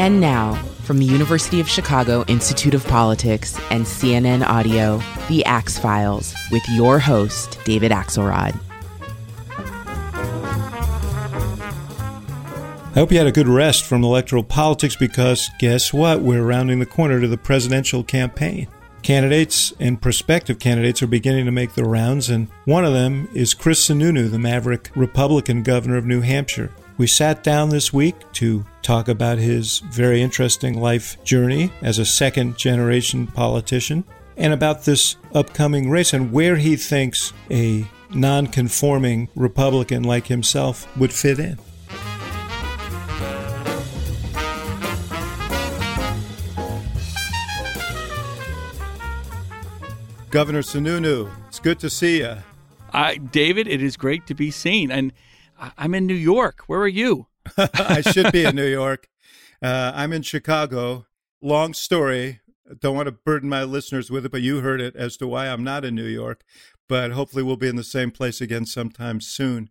And now, from the University of Chicago Institute of Politics and CNN Audio, The Axe Files, with your host, David Axelrod. I hope you had a good rest from electoral politics because guess what? We're rounding the corner to the presidential campaign. Candidates and prospective candidates are beginning to make their rounds, and one of them is Chris Sununu, the maverick Republican governor of New Hampshire. We sat down this week to talk about his very interesting life journey as a second generation politician and about this upcoming race and where he thinks a non conforming Republican like himself would fit in. Governor Sununu, it's good to see you. Uh, David, it is great to be seen. And I'm in New York. Where are you? I should be in New York. Uh, I'm in Chicago. Long story. Don't want to burden my listeners with it, but you heard it as to why I'm not in New York. But hopefully, we'll be in the same place again sometime soon.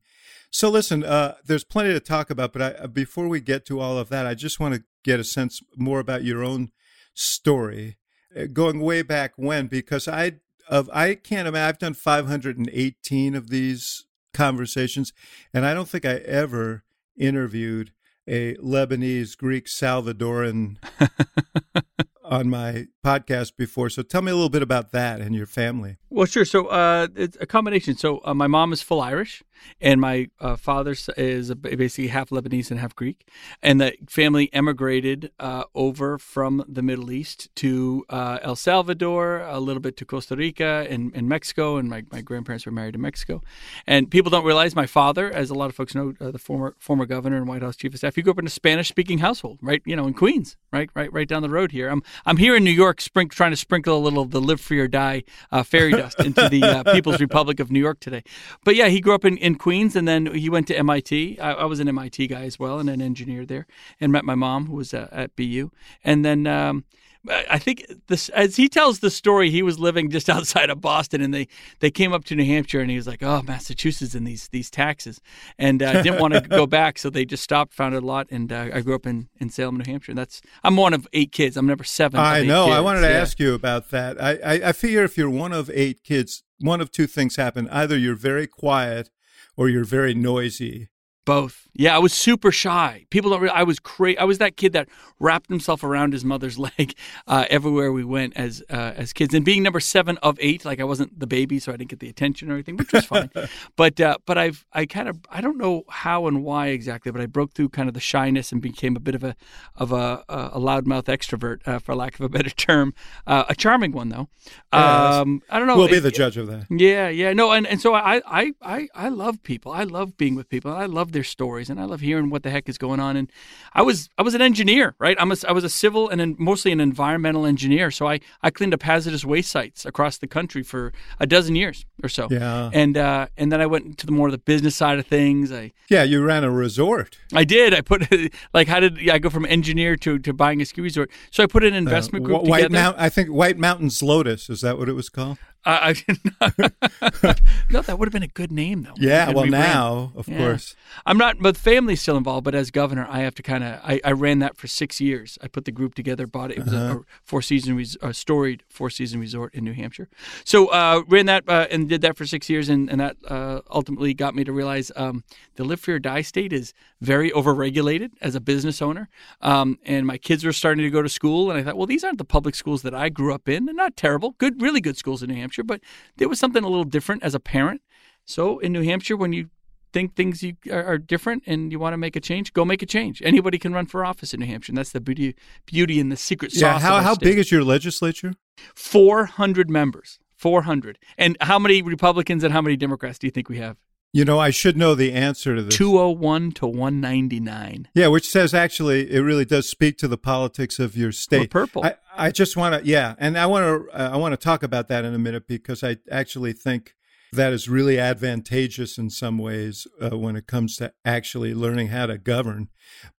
So, listen, uh, there's plenty to talk about, but I, uh, before we get to all of that, I just want to get a sense more about your own story, uh, going way back when, because I of I can't imagine. I've done 518 of these conversations, and I don't think I ever interviewed a Lebanese, Greek, Salvadoran on my podcast before. So tell me a little bit about that and your family. Well, sure. So uh, it's a combination. So uh, my mom is full Irish, and my uh, father is basically half Lebanese and half Greek. And the family emigrated uh, over from the Middle East to uh, El Salvador, a little bit to Costa Rica and, and Mexico. And my, my grandparents were married in Mexico. And people don't realize my father, as a lot of folks know, uh, the former former governor and White House chief of staff, he grew up in a Spanish speaking household, right? You know, in Queens, right, right, right down the road here. I'm I'm here in New York, sprink, trying to sprinkle a little of the live free or die fairy dust into the uh, People's Republic of New York today. But yeah, he grew up in, in Queens and then he went to MIT. I, I was an MIT guy as well and an engineer there and met my mom who was uh, at BU. And then um, I think this, as he tells the story, he was living just outside of Boston, and they, they came up to New Hampshire, and he was like, "Oh, Massachusetts and these these taxes," and uh, didn't want to go back, so they just stopped, found a lot, and uh, I grew up in, in Salem, New Hampshire. That's I'm one of eight kids. I'm number seven. I know. Kids. I wanted to yeah. ask you about that. I, I I figure if you're one of eight kids, one of two things happen: either you're very quiet, or you're very noisy. Both. Yeah, I was super shy. People don't. Really, I was crazy. I was that kid that wrapped himself around his mother's leg uh, everywhere we went as uh, as kids. And being number seven of eight, like I wasn't the baby, so I didn't get the attention or anything, which was fine. but uh, but I've I kind of I don't know how and why exactly, but I broke through kind of the shyness and became a bit of a of a a loudmouth extrovert, uh, for lack of a better term. Uh, a charming one though. Um, I don't know. We'll it, be the judge of that. Yeah, yeah. No, and and so I I I I love people. I love being with people. I love their stories and I love hearing what the heck is going on. And I was I was an engineer, right? I'm a, I was a civil and an, mostly an environmental engineer. So I, I cleaned up hazardous waste sites across the country for a dozen years or so. Yeah. And uh, and then I went to the more of the business side of things. I yeah, you ran a resort. I did. I put like how did yeah, I go from engineer to, to buying a ski resort? So I put an uh, investment uh, group White together. Mount, I think White Mountains Lotus is that what it was called? I, did not no, that would have been a good name though. Yeah, well now, of yeah. course. I'm not, but family's still involved. But as governor, I have to kind of. I, I, ran that for six years. I put the group together, bought it. It was uh-huh. a, a, four season, res, a storied four season resort in New Hampshire. So uh, ran that uh, and did that for six years, and, and that uh, ultimately got me to realize um, the live free or die state is very overregulated as a business owner. Um, and my kids were starting to go to school, and I thought, well, these aren't the public schools that I grew up in. They're not terrible, good, really good schools in New Hampshire, but there was something a little different as a parent. So in New Hampshire, when you think things you are, are, different and you want to make a change, go make a change. Anybody can run for office in New Hampshire. And that's the beauty, beauty and the secret sauce. Yeah, how, how state. big is your legislature? 400 members. 400. And how many Republicans and how many Democrats do you think we have? You know, I should know the answer to this. 201 to 199. Yeah, which says actually it really does speak to the politics of your state. Purple. I, I just want to, yeah, and I want to, uh, I want to talk about that in a minute because I actually think that is really advantageous in some ways uh, when it comes to actually learning how to govern.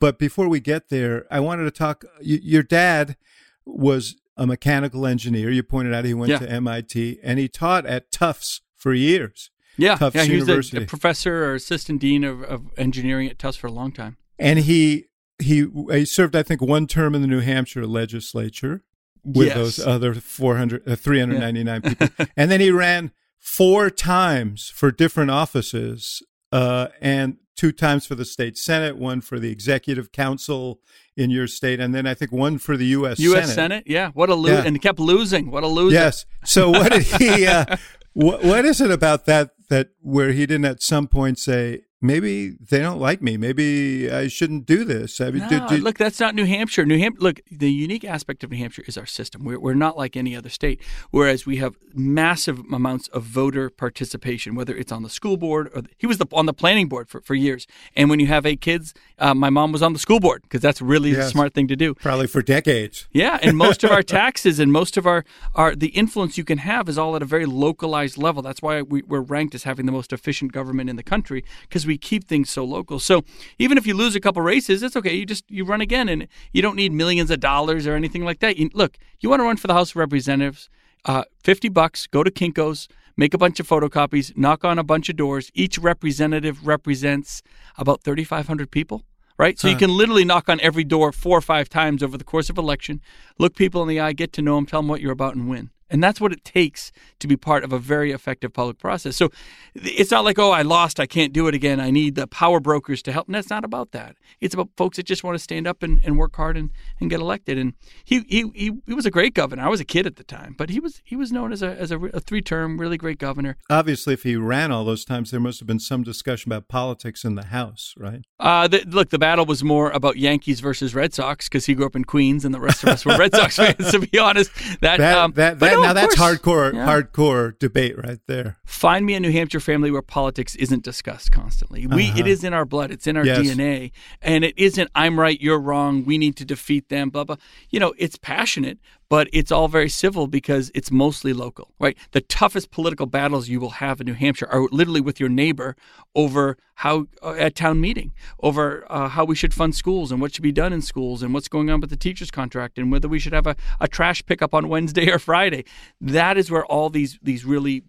But before we get there, I wanted to talk. Y- your dad was a mechanical engineer. You pointed out he went yeah. to MIT and he taught at Tufts for years. Yeah, Tufts yeah, he University. was a, a professor or assistant dean of, of engineering at Tufts for a long time. And he he he served, I think, one term in the New Hampshire legislature with Yes. those other 400, uh, 399 people, and then he ran four times for different offices, uh, and two times for the state senate, one for the executive council in your state, and then I think one for the U.S. U.S. Senate. yeah. What a lose, Yeah. and he kept losing. What a loser. Yes. So what did he? Uh, what, what is it about that that where he didn't at some point say maybe they don't like me, maybe I shouldn't do this? I mean, No, did- did- look, that's not New Hampshire. New Hampshire. Look, the unique aspect of New Hampshire is our system. We're, we're not like any other state. Whereas we have massive amounts of voter participation, whether it's on the school board or the, he was the, on the planning board for, for years. And when you have eight kids, uh, my mom was on the school board because that's really a Yes. smart thing to do. probably for decades. Yeah, and most of our taxes and most of our, our the influence you can have is all at a very localized level. That's why we, we're ranked as having the most efficient government in the country because we keep things so local. So even if you lose a couple races, it's okay. You just you run again, and you don't need millions of dollars or anything like that. You, look, you want to run for the House of Representatives, uh, fifty bucks. Go to Kinkos. Make a bunch of photocopies, knock on a bunch of doors. Each representative represents about 3,500 people right? So you can literally knock on every door four or five times over the course of election, look people in the eye, get to know them, tell them what you're about, and win. And that's what it takes to be part of a very effective public process. So it's not like, oh, I lost, I can't do it again. I need the power brokers to help. And that's not about that. It's about folks that just want to stand up and, and work hard and, and get elected. And he, he he he was a great governor. I was a kid at the time, but he was he was known as a as a, a three term really great governor. Obviously, if he ran all those times, there must have been some discussion about politics in the House, right? Uh, the, look, the battle was more about Yankees versus Red Sox because he grew up in Queens, and the rest of us were Red Sox fans. To be honest, that That, um, that, that no, now of that's course. hardcore Yeah. hardcore debate right there. Find me a New Hampshire family where politics isn't discussed constantly. We it is in our blood, it's in our Uh-huh. Yes. DNA, and it isn't I'm right, you're wrong, we need to defeat them, blah blah. You know, it's passionate, but it's all very civil because it's mostly local, right? The toughest political battles you will have in New Hampshire are literally with your neighbor over how uh, at town meeting, over uh, how we should fund schools and what should be done in schools and what's going on with the teachers contract and whether we should have a, a trash pickup on Wednesday or Friday. That is where all these these really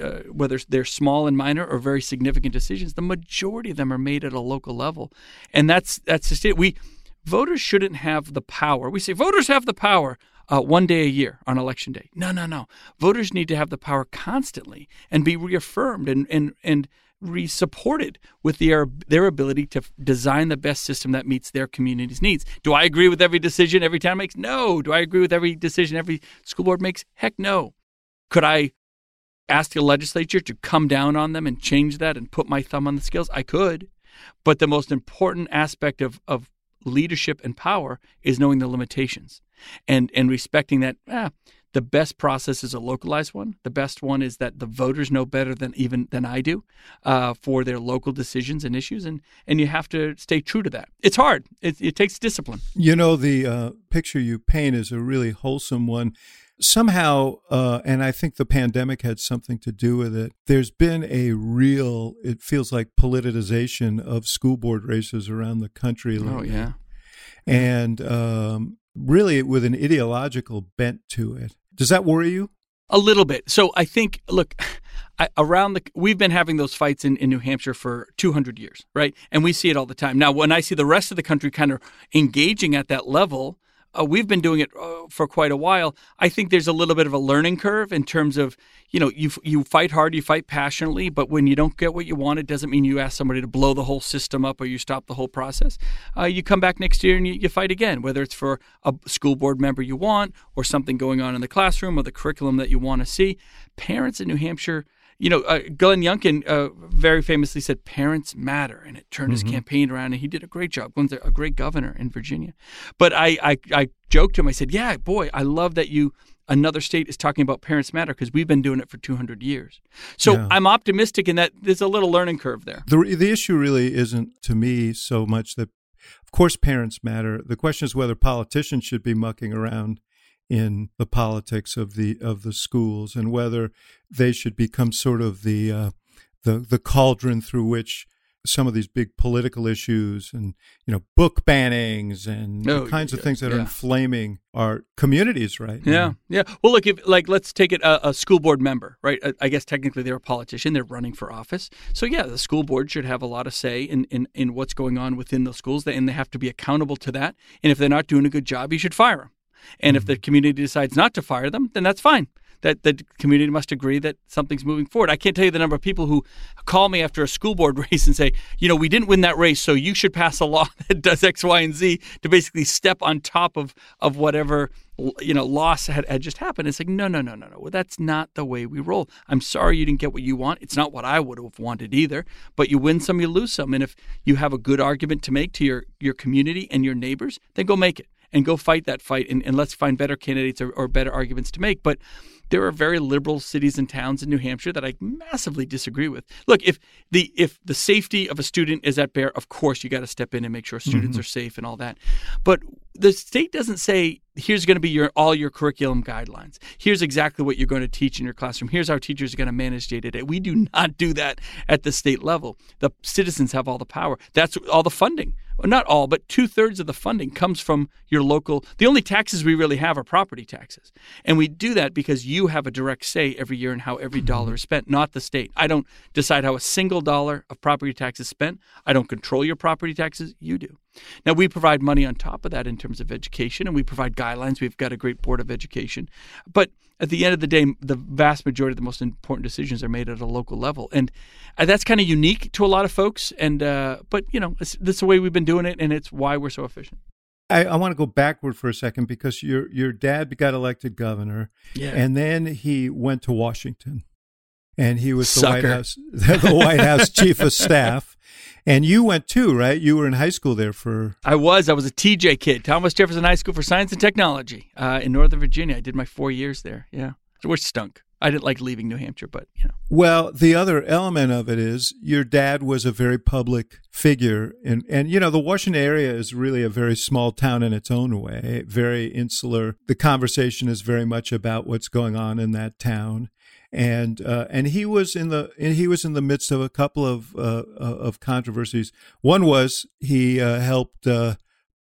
uh, whether they're small and minor or very significant decisions, the majority of them are made at a local level, and that's that's just it. We voters shouldn't have the power. We say voters have the power uh, one day a year on election day. No, no, no. Voters need to have the power constantly and be reaffirmed and and and re-supported with their their ability to design the best system that meets their community's needs. Do I agree with every decision every town makes? No. Do I agree with every decision every school board makes? Heck no. Could I ask the legislature to come down on them and change that and put my thumb on the scales? I could. But the most important aspect of, of leadership and power is knowing the limitations and, and respecting that ah, the best process is a localized one. The best one is that the voters know better than even than I do uh, for their local decisions and issues, and, and you have to stay true to that. It's hard. It, it takes discipline. You know, the uh, picture you paint is a really wholesome one. Somehow, uh, and I think the pandemic had something to do with it, there's been a real, it feels like politicization of school board races around the country. Oh yeah. And um, really with an ideological bent to it. Does that worry you? A little bit. So I think, look, I, around the we've been having those fights in, in New Hampshire for 200 years, right? And we see it all the time. Now, when I see the rest of the country kind of engaging at that level, uh, we've been doing it uh, for quite a while. I think there's a little bit of a learning curve in terms of, you know, you you fight hard, you fight passionately, but when you don't get what you want, it doesn't mean you ask somebody to blow the whole system up or you stop the whole process. Uh, you come back next year and you, you fight again, whether it's for a school board member you want or something going on in the classroom or the curriculum that you want to see. Parents in New Hampshire you know, uh, Glenn Youngkin uh, very famously said, "Parents matter," and it turned his campaign around, and he did a great job. Glenn's a great governor in Virginia. But I, I, I joked to him. I said, "Yeah, boy, I love that you." Another state is talking about parents matter because we've been doing it for 200 years. So Yeah. I'm optimistic in that there's a little learning curve there. The, the issue really isn't to me so much that, of course, parents matter. The question is whether politicians should be mucking around in the politics of the of the schools and whether they should become sort of the uh, the the cauldron through which some of these big political issues and you know book bannings and Oh, the kinds of things that are inflaming our communities right Yeah, now. yeah. Well, look, if like let's take it a, a school board member, right? I, I guess technically they're a politician; they're running for office. So yeah, the school board should have a lot of say in in, in what's going on within the schools, and they have to be accountable to that. And if they're not doing a good job, you should fire them. And if mm-hmm. the community decides not to fire them, then that's fine. That the community must agree that something's moving forward. I can't tell you the number of people who call me after a school board race and say, you know, we didn't win that race, so you should pass a law that does X, Y, and Z to basically step on top of of whatever you know loss had, had just happened. It's like, no, no, no, no, no. Well, that's not the way we roll. I'm sorry you didn't get what you want. It's not what I would have wanted either. But you win some, you lose some. And if you have a good argument to make to your your community and your neighbors, then go make it and go fight that fight and, and let's find better candidates or, or better arguments to make. But there are very liberal cities and towns in New Hampshire that I massively disagree with. Look, if the if the safety of a student is at bear, of course you got to step in and make sure students Mm-hmm. are safe and all that. But the state doesn't say here's going to be your all your curriculum guidelines. Here's exactly what you're going to teach in your classroom. Here's how teachers are going to manage day to day. We do not do that at the state level. The citizens have all the power. That's all the funding. Not all, but two thirds of the funding comes from your local. The only taxes we really have are property taxes, and we do that because you have a direct say every year in how every dollar is spent, not the state. I don't decide how a single dollar of property tax is spent. I don't control your property taxes. You do. Now, we provide money on top of that in terms of education, and we provide guidelines. We've got a great board of education. But at the end of the day, the vast majority of the most important decisions are made at a local level. And uh, that's kind of unique to a lot of folks. And uh, But, you know, it's, that's the way we've been doing it, and it's why we're so efficient. I, I want to go backward for a second because your your dad got elected governor, Yeah. and then he went to Washington, and he was the Sucker. White House the White House chief of staff, and you went too, right? You were in high school there for I was. I was a TJ kid, Thomas Jefferson High School for Science and Technology uh, in Northern Virginia. I did my four years there. Yeah. Which stunk. I didn't like leaving New Hampshire, but, you know. Well, the other element of it is your dad was a very public figure, and and you know the Washington area is really a very small town in its own way, very insular. The conversation is very much about what's going on in that town, and uh, and he was in the he was in the midst of a couple of uh, of controversies. One was he uh, helped. Uh,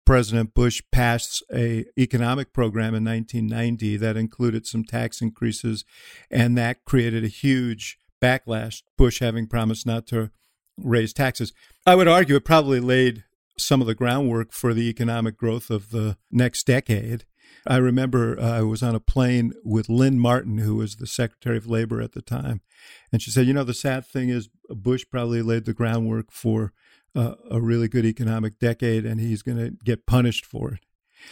President Bush pass a economic program in 1990 that included some tax increases, and that created a huge backlash. Bush having promised not to raise taxes, I would argue it probably laid some of the groundwork for the economic growth of the next decade. I remember uh, I was on a plane with Lynn Martin, who was the Secretary of Labor at the time, and she said, "You know, the sad thing is Bush probably laid the groundwork for." Uh, a really good economic decade, and he's going to get punished for it.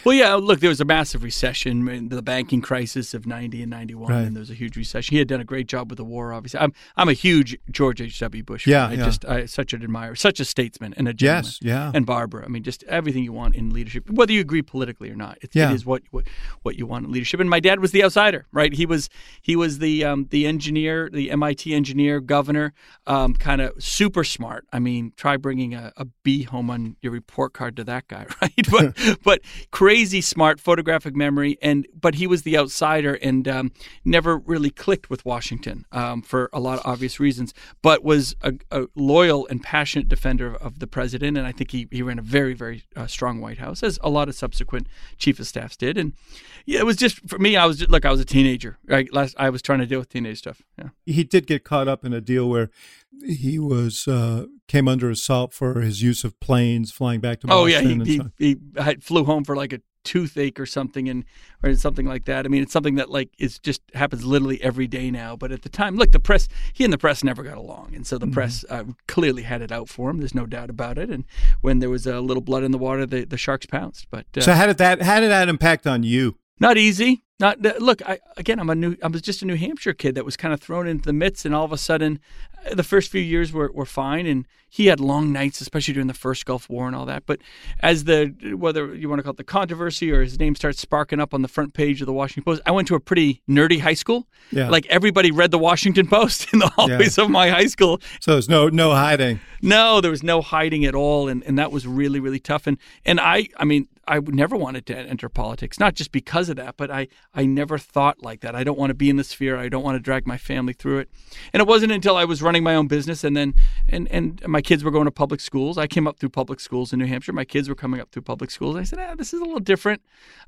Well, yeah, look, there was a massive recession, in the banking crisis of 90 and 91, Right. and there was a huge recession. He had done a great job with the war, obviously. I'm, I'm a huge George H.W. Bush Yeah, fan. I yeah. just, I, such an admirer, such a statesman and a gentleman. Yes, yeah. And Barbara. I mean, just everything you want in leadership, whether you agree politically or not. It's, Yeah. It is what, what what you want in leadership. And my dad was the outsider, right? He was he was the um, the engineer, the MIT engineer, governor, um, kind of super smart. I mean, try bringing a, a B home on your report card to that guy, right? But but crazy smart, photographic memory, and but he was the outsider and um, never really clicked with Washington um, for a lot of obvious reasons. But was a, a loyal and passionate defender of, the president, and I think he, he ran a very very uh, strong White House, as a lot of subsequent chief of staffs did. And yeah, it was just for me. I was just, look, I was a teenager. Right, last I was trying to deal with teenage stuff. Yeah. he did get caught up in a deal where he was uh, came under assault for his use of planes flying back to Boston. Oh yeah, he, and he, he flew home for like a toothache or something, and or something like that. I mean, it's something that like is just happens literally every day now. But at the time, look, the press, he and the press never got along, and so the press uh, clearly had it out for him. There's no doubt about it. And when there was a little blood in the water, the, the sharks pounced. But uh, so how did that how did that impact on you? not easy. Not look. I again, I'm a new. I was just a New Hampshire kid that was kind of thrown into the midst, and all of a sudden, uh, the first few years were, were fine, and he had long nights, especially during the first Gulf War and all that. But as the whether you want to call it the controversy or his name starts sparking up on the front page of the Washington Post, I went to a pretty nerdy high school. Yeah. Like everybody read the Washington Post in the hallways of my high school, So there's no no hiding. no, there was no hiding at all, and, and that was really really tough. And and I I mean I never wanted to enter politics, not just because of that, but I, I never thought like that. I don't want to be in the sphere. I don't want to drag my family through it. And it wasn't until I was running my own business and then, and, and my kids were going to public schools. I came up through public schools in New Hampshire. My kids were coming up through public schools. I said, ah, this is a little different.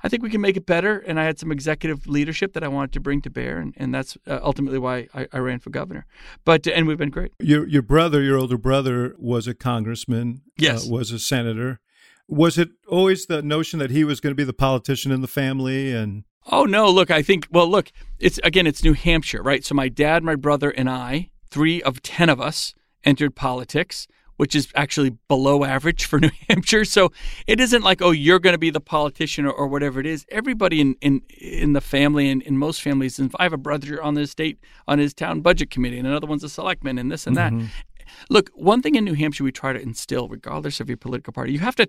I think we can make it better. And I had some executive leadership that I wanted to bring to bear. And, and that's uh, ultimately why I, I ran for governor. But, and we've been great. Your, your brother, your older brother, was a congressman, uh, yes. Uh, was a senator. Was it always the notion that he was going to be the politician in the family and Oh no, look, I think well look, it's again it's New Hampshire, right? So my dad, my brother and I, 3 of 10 of us entered politics, which is actually below average for New Hampshire. So it isn't like oh you're going to be the politician or, or, whatever it is. Everybody in in in the family and in most families, and I have a brother on the state on his town budget committee, and another one's a selectman, and this and that. Mm-hmm. Look, one thing in New Hampshire we try to instill, regardless of your political party, you have to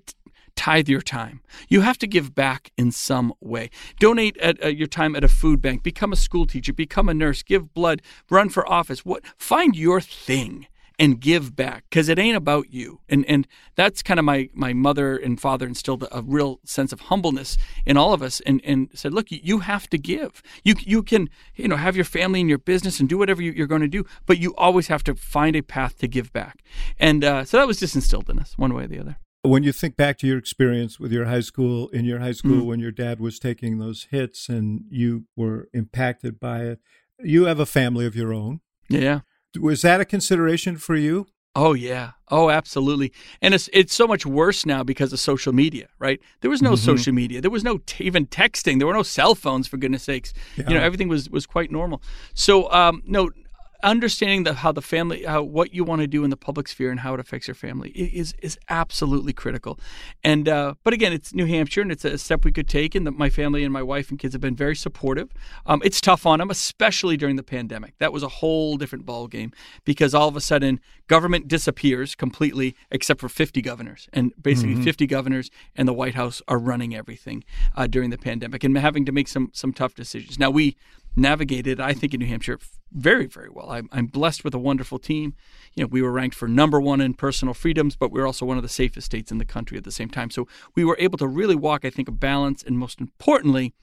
tithe your time. You have to give back in some way. Donate at, uh, your time at a food bank. Become a school teacher. Become a nurse. Give blood. Run for office. What? Find your thing and give back because it ain't about you. And and that's kind of my my mother and father instilled a real sense of humbleness in all of us and and said, look, you have to give. You you can you know have your family and your business and do whatever you, are going to do, but you always have to find a path to give back. And uh, so that was just instilled in us one way or the other. When you think back to your experience with your high school, in your high school, mm. when your dad was taking those hits and you were impacted by it, you have a family of your own. Yeah. Was that a consideration for you? Oh yeah. Oh, absolutely. And it's it's so much worse now because of social media, right? There was no mm-hmm. social media. There was no t- even texting. There were no cell phones for goodness sakes. Yeah. You know, everything was was quite normal. So, um, no, understanding the, how the family, how what you want to do in the public sphere and how it affects your family is is absolutely critical. And uh, but again, it's New Hampshire, and it's a step we could take. And the, my family and my wife and kids have been very supportive. Um, it's tough on them, especially during the pandemic. That was a whole different ball game because all of a sudden government disappears completely, except for 50 governors, and basically mm-hmm. 50 governors and the White House are running everything uh, during the pandemic and having to make some some tough decisions. Now we navigated, I think, in New Hampshire very, very well. I'm, I'm, blessed with a wonderful team. You know, we were ranked for number one in personal freedoms, but we are also one of the safest states in the country at the same time. So we were able to really walk, I think, a balance. And most importantly,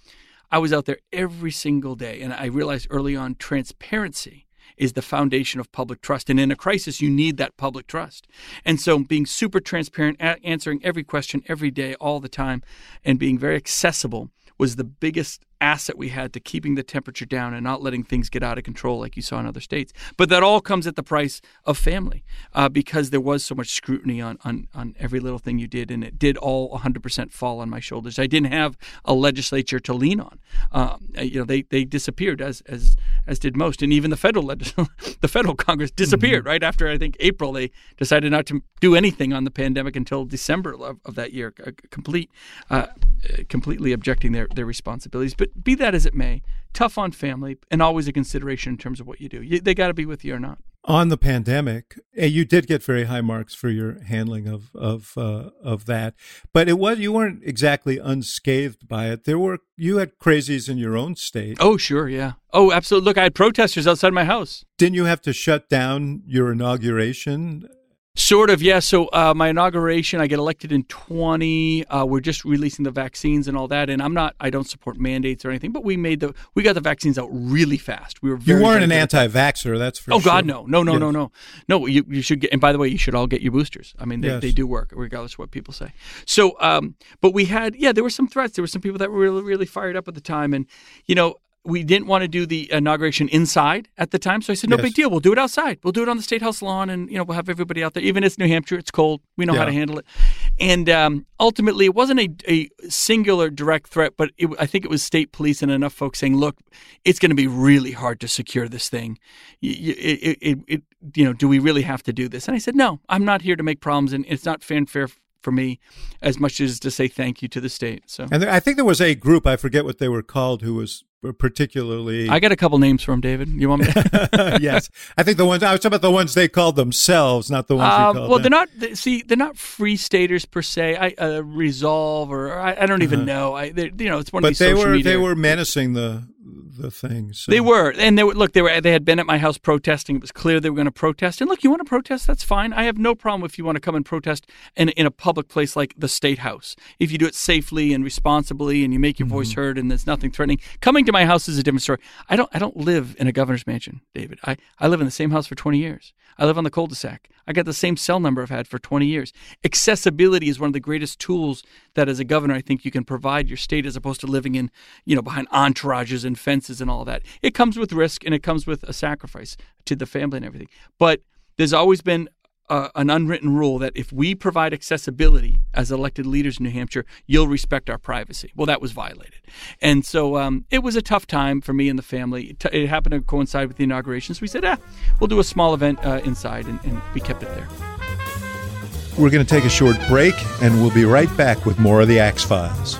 I was out there every single day. And I realized early on transparency is the foundation of public trust. And in a crisis, you need that public trust. And so being super transparent, answering every question every day, all the time, and being very accessible was the biggest asset we had to keeping the temperature down and not letting things get out of control like you saw in other states. But that all comes at the price of family uh, because there was so much scrutiny on, on, on every little thing you did, and it did all 100% fall on my shoulders. I didn't have a legislature to lean on. Um, you know, they, they disappeared as as as did most, and even the federal the federal Congress disappeared mm-hmm. right after I think April. They decided not to do anything on the pandemic until December of, of that year, complete uh, completely objecting their their responsibilities. But but be that as it may, tough on family and always a consideration in terms of what you do. You, they got to be with you or not. On the pandemic, you did get very high marks for your handling of of uh, of that, but it was you weren't exactly unscathed by it. There were you had crazies in your own state. Oh sure, yeah. Oh absolutely. Look, I had protesters outside my house. Didn't you have to shut down your inauguration Sort of, yeah. So uh, my inauguration, I get elected in 20. Uh, we're just releasing the vaccines and all that, and I'm not. I don't support mandates or anything, but we made the we got the vaccines out really fast. We were. Very, you weren't an anti-vaxxer, that's for sure. oh, sure. God, no, no, no, yes. no, no, no. You you should get. And by the way, you should all get your boosters. I mean, they, yes. they do work regardless of what people say. So, um, but we had yeah, there were some threats. There were some people that were really really fired up at the time, and you know, we didn't want to do the inauguration inside at the time, so I said, "No yes. big deal. We'll do it outside. We'll do it on the state house lawn, and you know, we'll have everybody out there. Even if it's New Hampshire, it's cold. We know yeah. how to handle it." And um, ultimately, it wasn't a, a singular direct threat, but it, I think it was state police and enough folks saying, "Look, it's going to be really hard to secure this thing. It, it, it, you know, do we really have to do this?" And I said, "No, I'm not here to make problems, and it's not fair for me as much as to say thank you to the state. So, and there, I think there was a group I forget what they were called who was particularly. I got a couple names from David. You want me? To... yes, I think the ones I was talking about the ones they called themselves, not the ones. Um, well, them. they're not. They, see, they're not free staters per se. I uh, resolve or I, I don't even uh-huh. know. I, you know, it's one but of these they social were media. they were menacing the the thing. So. They were, and they were. Look, they were. They had been at my house protesting. It was clear they were going to protest. And look, you want to protest? That's fine. I have no problem if you want to come and protest in in a public place like the state house. If you do it safely and responsibly, and you make your mm-hmm. voice heard, and there's nothing threatening. Coming to my house is a different story. I don't. I don't live in a governor's mansion, David. I I live in the same house for 20 years. I live on the cul-de-sac. I got the same cell number I've had for 20 years. Accessibility is one of the greatest tools that, as a governor, I think you can provide your state, as opposed to living in, you know, behind entourages and fences and all that. It comes with risk and it comes with a sacrifice to the family and everything. But there's always been uh, an unwritten rule that if we provide accessibility as elected leaders in New Hampshire, you'll respect our privacy. Well, that was violated. And so um, it was a tough time for me and the family. It, t- it, happened to coincide with the inauguration. So we said, ah, we'll do a small event uh, inside, and, and we kept it there. We're going to take a short break, and we'll be right back with more of the Axe Files.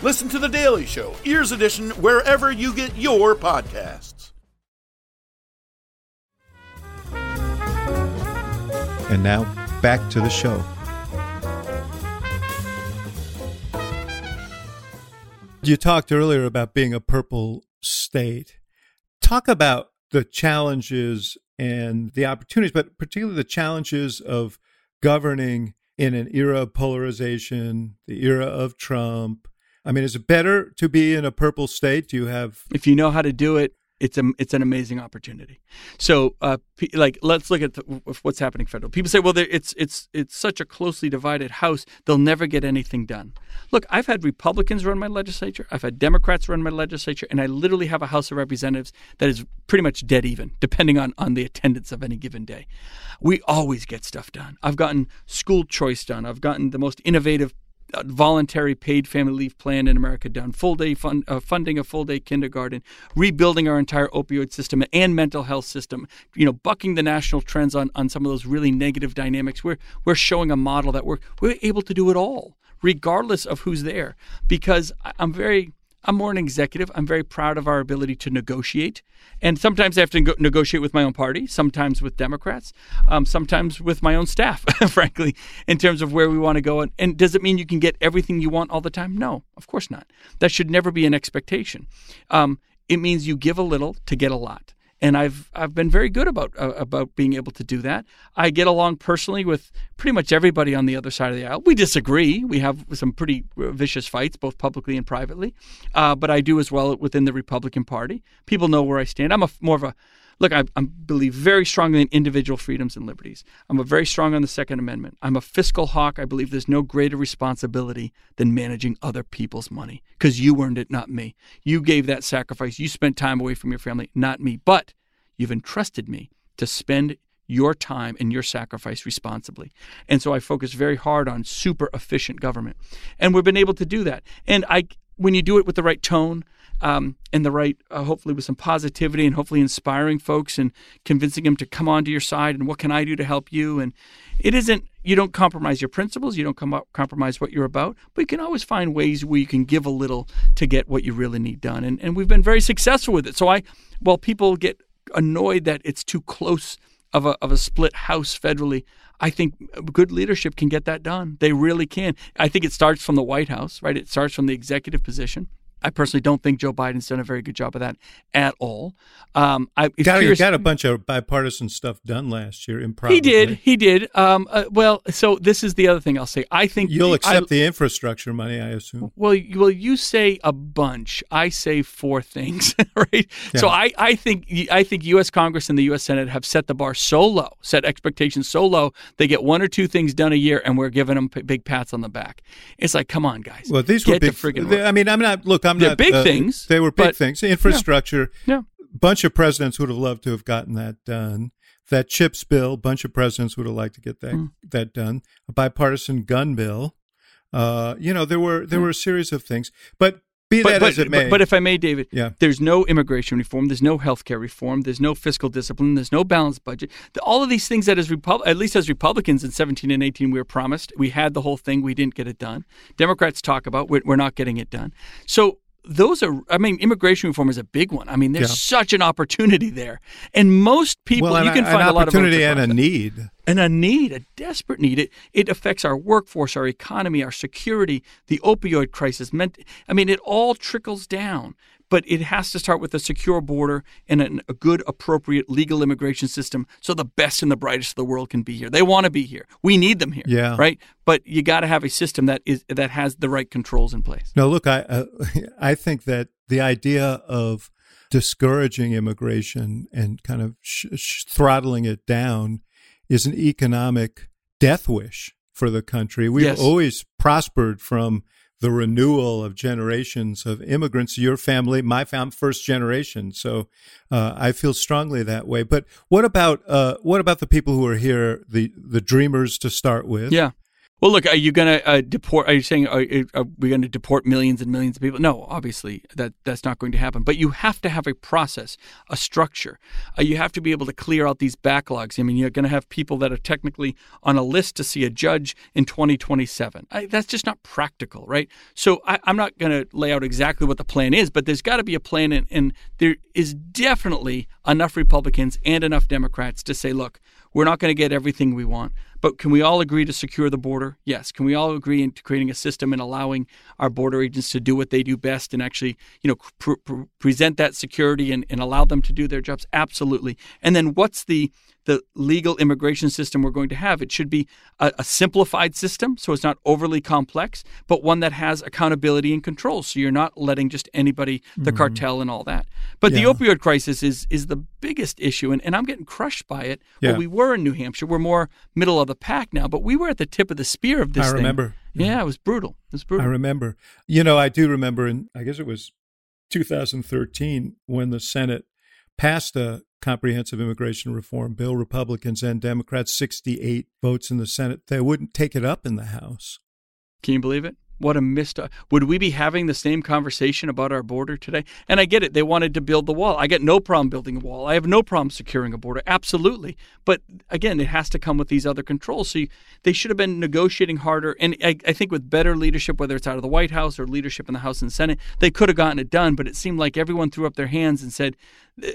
Listen to The Daily Show, Ears Edition, wherever you get your podcasts. And now, back to the show. You talked earlier about being a purple state. Talk about the challenges and the opportunities, but particularly the challenges of governing in an era of polarization, the era of Trump, I mean, is it better to be in a purple state? Do you have? If you know how to do it, it's a it's an amazing opportunity. So, uh, like, let's look at the, what's happening federal. People say, well, it's it's it's such a closely divided House; they'll never get anything done. Look, I've had Republicans run my legislature, I've had Democrats run my legislature, and I literally have a House of Representatives that is pretty much dead even, depending on on the attendance of any given day. We always get stuff done. I've gotten school choice done. I've gotten the most innovative voluntary paid family leave plan in America done, full day fund, uh, funding a full day kindergarten, rebuilding our entire opioid system and mental health system, you know, bucking the national trends on, on some of those really negative dynamics. We're, we're showing a model that we're, we're able to do it all, regardless of who's there. Because I'm very, I'm more an executive. I'm very proud of our ability to negotiate. And sometimes I have to go- negotiate with my own party, sometimes with Democrats, um, sometimes with my own staff, frankly, in terms of where we want to go. And, and does it mean you can get everything you want all the time? No, of course not. That should never be an expectation. Um, it means you give a little to get a lot and I've I've been very good about uh, about being able to do that. I get along personally with pretty much everybody on the other side of the aisle. We disagree. We have some pretty uh, vicious fights, both publicly and privately, uh, but I do as well within the Republican Party. People know where I stand. I'm a more of a look, I, I, believe very strongly in individual freedoms and liberties. I'm a very strong on the Second Amendment. I'm a fiscal hawk. I believe there's no greater responsibility than managing other people's money because you earned it, not me. You gave that sacrifice. You spent time away from your family, not me. But you've entrusted me to spend your time and your sacrifice responsibly. And so I focus very hard on super efficient government. And we've been able to do that. And I when you do it with the right tone, um, and the right, uh, hopefully with some positivity and hopefully inspiring folks and convincing them to come onto your side and what can I do to help you? And it isn't, you don't compromise your principles, you don't com- compromise what you're about, but you can always find ways where you can give a little to get what you really need done. And and we've been very successful with it. So I, while people get annoyed that it's too close of a of a split house federally, I think good leadership can get that done. They really can. I think it starts from the White House, right? It starts from the executive position. I personally don't think Joe Biden's done a very good job of that at all. Um, I got, curious, got a bunch of bipartisan stuff done last year. Improbably. He did. He did. Um, uh, well, so this is the other thing I'll say. I think you'll accept I, the infrastructure money. I assume. Well, well, you say a bunch. I say four things, right? Yeah. So I, I think I think U.S. Congress and the U.S. Senate have set the bar so low, set expectations so low. They get one or two things done a year, and we're giving them big pats on the back. It's like, come on, guys. Well, these were big. The I mean, I'm not. Look, I'm They're not. big uh, things. They were big but, things. Infrastructure. Yeah. yeah. Bunch of presidents would have loved to have gotten that done. That chips bill, bunch of presidents would have liked to get that mm. that done. A bipartisan gun bill. Uh, you know, there were there mm. were a series of things, but be but, that but, as it may. But, but, if I may, David, yeah. there's no immigration reform, there's no health care reform, there's no fiscal discipline, there's no balanced budget. All of these things that as Repub- at least as Republicans in 17 and 18 we were promised, we had the whole thing, we didn't get it done. Democrats talk about we're, we're not getting it done. So those are i mean immigration reform is a big one i mean there's yeah. such an opportunity there and most people well, you can find a lot of opportunity and a need and a need a desperate need it, it affects our workforce our economy our security the opioid crisis meant i mean it all trickles down but it has to start with a secure border and a, a good, appropriate legal immigration system so the best and the brightest of the world can be here. They want to be here. We need them here. Yeah. Right. But you got to have a system that is that has the right controls in place. No, look, I uh, I think that the idea of discouraging immigration and kind of sh- sh- throttling it down is an economic death wish for the country. We've yes. always prospered from the renewal of generations of immigrants. Your family, my fam, first generation. So uh, I feel strongly that way. But what about uh, what about the people who are here, the the dreamers to start with? Yeah. Well, look, are you going to uh, deport? Are you saying are, are we going to deport millions and millions of people? No, obviously that that's not going to happen. But you have to have a process, a structure. Uh, you have to be able to clear out these backlogs. I mean, you're going to have people that are technically on a list to see a judge in 2027. I, that's just not practical, right? So I, am not going to lay out exactly what the plan is, but there's got to be a plan, and, and there is definitely enough Republicans and enough Democrats to say, look, we're not going to get everything we want, but can we all agree to secure the border? Yes. Can we all agree into creating a system and allowing our border agents to do what they do best and actually, you know, pr- pr- present that security and, and allow them to do their jobs? Absolutely. And then what's the the legal immigration system we're going to have. It should be a, a, simplified system, so it's not overly complex, but one that has accountability and control. So you're not letting just anybody, the mm-hmm. cartel and all that. But yeah. the opioid crisis is is the biggest issue, and, and I'm getting crushed by it. Yeah. Well, we were in New Hampshire. We're more middle of the pack now, but we were at the tip of the spear of this. I thing. remember. Yeah, it was brutal. It was brutal. I remember. You know, I do remember, and I guess it was 2013 when the Senate passed a comprehensive immigration reform bill, Republicans and Democrats, 68 votes in the Senate. They wouldn't take it up in the House. Can you believe it? What a missed. Would we be having the same conversation about our border today? And I get it. They wanted to build the wall. I get no problem building a wall. I have no problem securing a border. Absolutely. But again, it has to come with these other controls. So you, they should have been negotiating harder. And I, I, think with better leadership, whether it's out of the White House or leadership in the House and Senate, they could have gotten it done. But it seemed like everyone threw up their hands and said,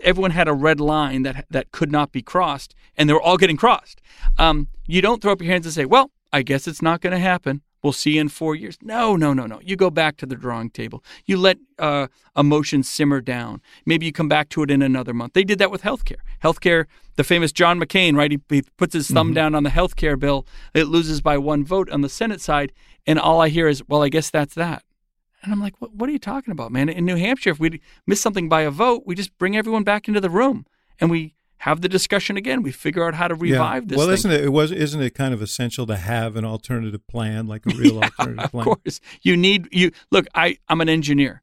everyone had a red line that that could not be crossed, and they were all getting crossed. Um, you don't throw up your hands and say, "Well, I guess it's not going to happen. We'll see in four years." No, no, no, no. You go back to the drawing table. You let uh, emotions simmer down. Maybe you come back to it in another month. They did that with healthcare. Healthcare. The famous John McCain, right? He, he puts his thumb mm-hmm. down on the healthcare bill. It loses by one vote on the Senate side, and all I hear is, "Well, I guess that's that." And I'm like, what, what are you talking about, man? In New Hampshire, if we miss something by a vote, we just bring everyone back into the room and we have the discussion again. We figure out how to revive yeah. this. Well, thing. isn't it, it was isn't it kind of essential to have an alternative plan, like a real yeah, alternative plan? Of course, you need you look. I I'm an engineer.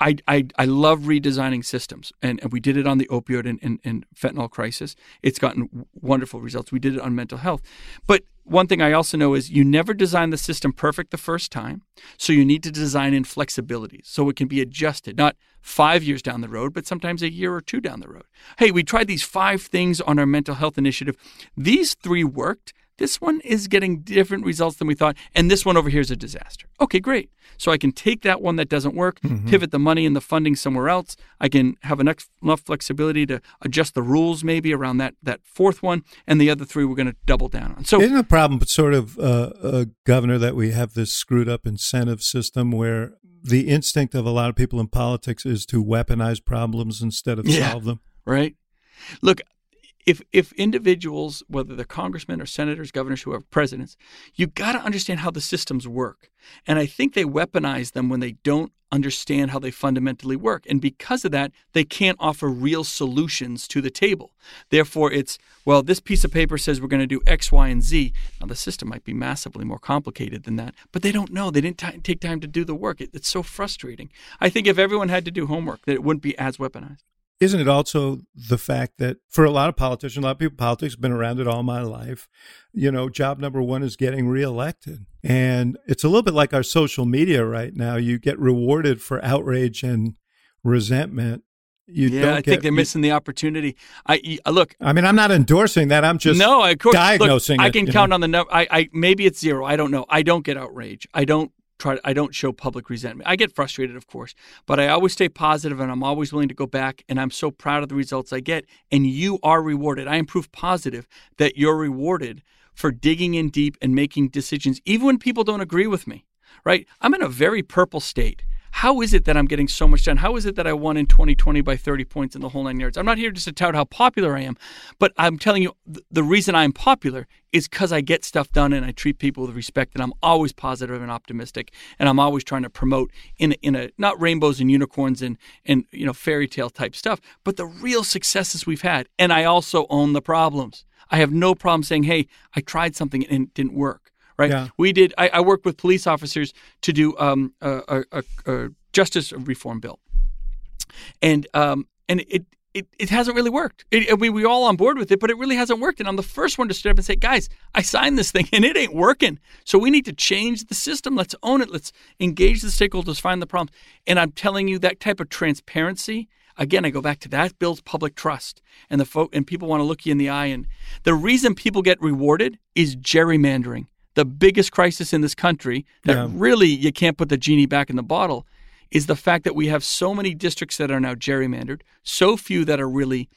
I, I, I love redesigning systems, and, and we did it on the opioid and, and, and fentanyl crisis. It's gotten wonderful results. We did it on mental health. But one thing I also know is you never design the system perfect the first time. So you need to design in flexibility so it can be adjusted, not five years down the road, but sometimes a year or two down the road. Hey, we tried these five things on our mental health initiative. These three worked. this one is getting different results than we thought, and this one over here is a disaster. Okay, great. So I can take that one that doesn't work, mm-hmm. pivot the money and the funding somewhere else. I can have enough, enough flexibility to adjust the rules maybe around that that fourth one, and the other three we're going to double down on. So isn't the problem but sort of uh, a governor that we have this screwed up incentive system where the instinct of a lot of people in politics is to weaponize problems instead of yeah, solve them. Right. Look, if if individuals, whether they're congressmen or senators, governors, who are presidents, you've got to understand how the systems work. And I think they weaponize them when they don't understand how they fundamentally work. And because of that, they can't offer real solutions to the table. Therefore, it's, well, this piece of paper says we're going to do X, Y, and Z. Now, the system might be massively more complicated than that, but they don't know. They didn't t- take time to do the work. It, it's so frustrating. I think if everyone had to do homework, that it wouldn't be as weaponized. Isn't it also the fact that for a lot of politicians, a lot of people, politics have been around it all my life. You know, job number one is getting reelected. And it's a little bit like our social media right now. You get rewarded for outrage and resentment. You yeah, I get, think they're missing the opportunity. I uh, look. I mean, I'm not endorsing that. I'm just no. Of course, diagnosing. Look, I can count know? on the number. I, I maybe it's zero. I don't know. I don't get outrage. I don't try I don't show public resentment. I get frustrated, of course, but I always stay positive and I'm always willing to go back and I'm so proud of the results I get and you are rewarded. I am proof positive that you're rewarded for digging in deep and making decisions even when people don't agree with me. Right? I'm in a very purple state. How is it that I'm getting so much done? How is it that I won in 2020 by 30 points in the whole nine yards? I'm not here just to tout how popular I am, but I'm telling you the reason I'm popular is because I get stuff done and I treat people with respect and I'm always positive and optimistic and I'm always trying to promote in a, in a not rainbows and unicorns and and you know fairy tale type stuff, but the real successes we've had. And I also own the problems. I have no problem saying, "Hey, I tried something and it didn't work." Right? Yeah. We did. I, I, worked with police officers to do um, a, a, a, justice reform bill, and um, and it. It, it hasn't really worked. It, we we all on board with it, but it really hasn't worked. And I'm the first one to stand up and say, guys, I signed this thing and it ain't working. So we need to change the system. Let's own it. Let's engage the stakeholders, find the problems. And I'm telling you, that type of transparency again, I go back to that builds public trust, and the folk and people want to look you in the eye. And the reason people get rewarded is gerrymandering the biggest crisis in this country that yeah. really you can't put the genie back in the bottle is the fact that we have so many districts that are now gerrymandered, so few that are really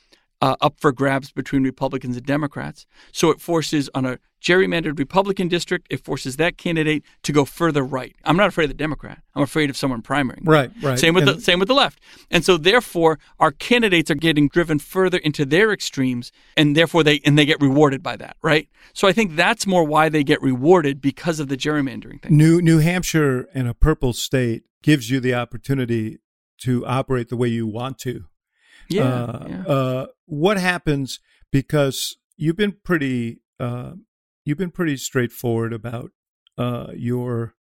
uh, up for grabs between Republicans and Democrats. So it forces on a gerrymandered Republican district, it forces that candidate to go further right. I'm not afraid of the Democrat. I'm afraid of someone primarying. Right, right. Same with and, the same with the left. And so therefore our candidates are getting driven further into their extremes and therefore they and they get rewarded by that, right? So I think that's more why they get rewarded because of the gerrymandering thing. New New Hampshire and a purple state gives you the opportunity to operate the way you want to. Yeah. Uh, yeah. Uh, what happens because you've been pretty uh, you've been pretty straightforward about uh, your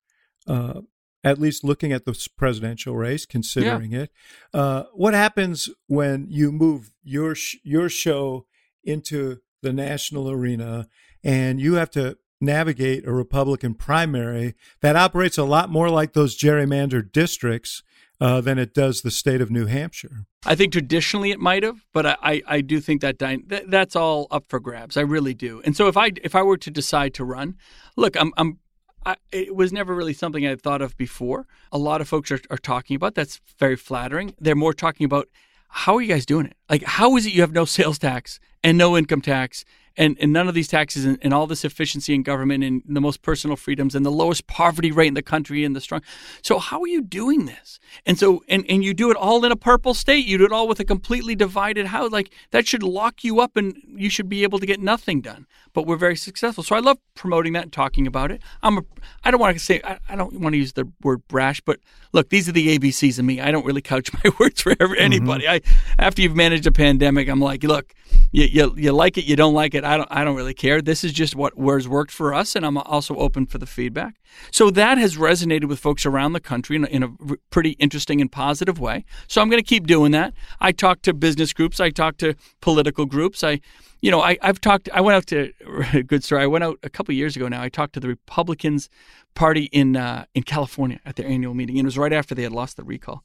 uh, at least looking at the presidential race, considering yeah. it. Uh, what happens when you move your sh- your show into the national arena and you have to navigate a Republican primary that operates a lot more like those gerrymandered districts uh, than it does the state of New Hampshire. I think traditionally it might have, but I, I, I do think that, that that's all up for grabs. I really do. And so if I if I were to decide to run, look, I'm I'm I, it was never really something I had thought of before. A lot of folks are, are talking about. That's very flattering. They're more talking about how are you guys doing it? Like, how is it you have no sales tax and no income tax and, and none of these taxes and, and, all this efficiency in government and the most personal freedoms and the lowest poverty rate in the country and the strong. So how are you doing this? And so and, and you do it all in a purple state. You do it all with a completely divided house. Like that should lock you up and you should be able to get nothing done. But we're very successful. So I love promoting that and talking about it. I'm a I don't want to say I, I don't want to use the word brash, but look, these are the ABCs of me. I don't really couch my words for every, mm-hmm. anybody. Mm-hmm. I after you've managed a pandemic, I'm like, look, you, you, you like it, you don't like it. I don't I don't really care. This is just what has worked for us, and I'm also open for the feedback. So that has resonated with folks around the country in a, in a pretty interesting and positive way. So I'm going to keep doing that. I talk to business groups, I talk to political groups, I you know, I, I've talked, I went out to, good story, I went out a couple years ago now, I talked to the Republicans party in uh, in California at their annual meeting. And it was right after they had lost the recall.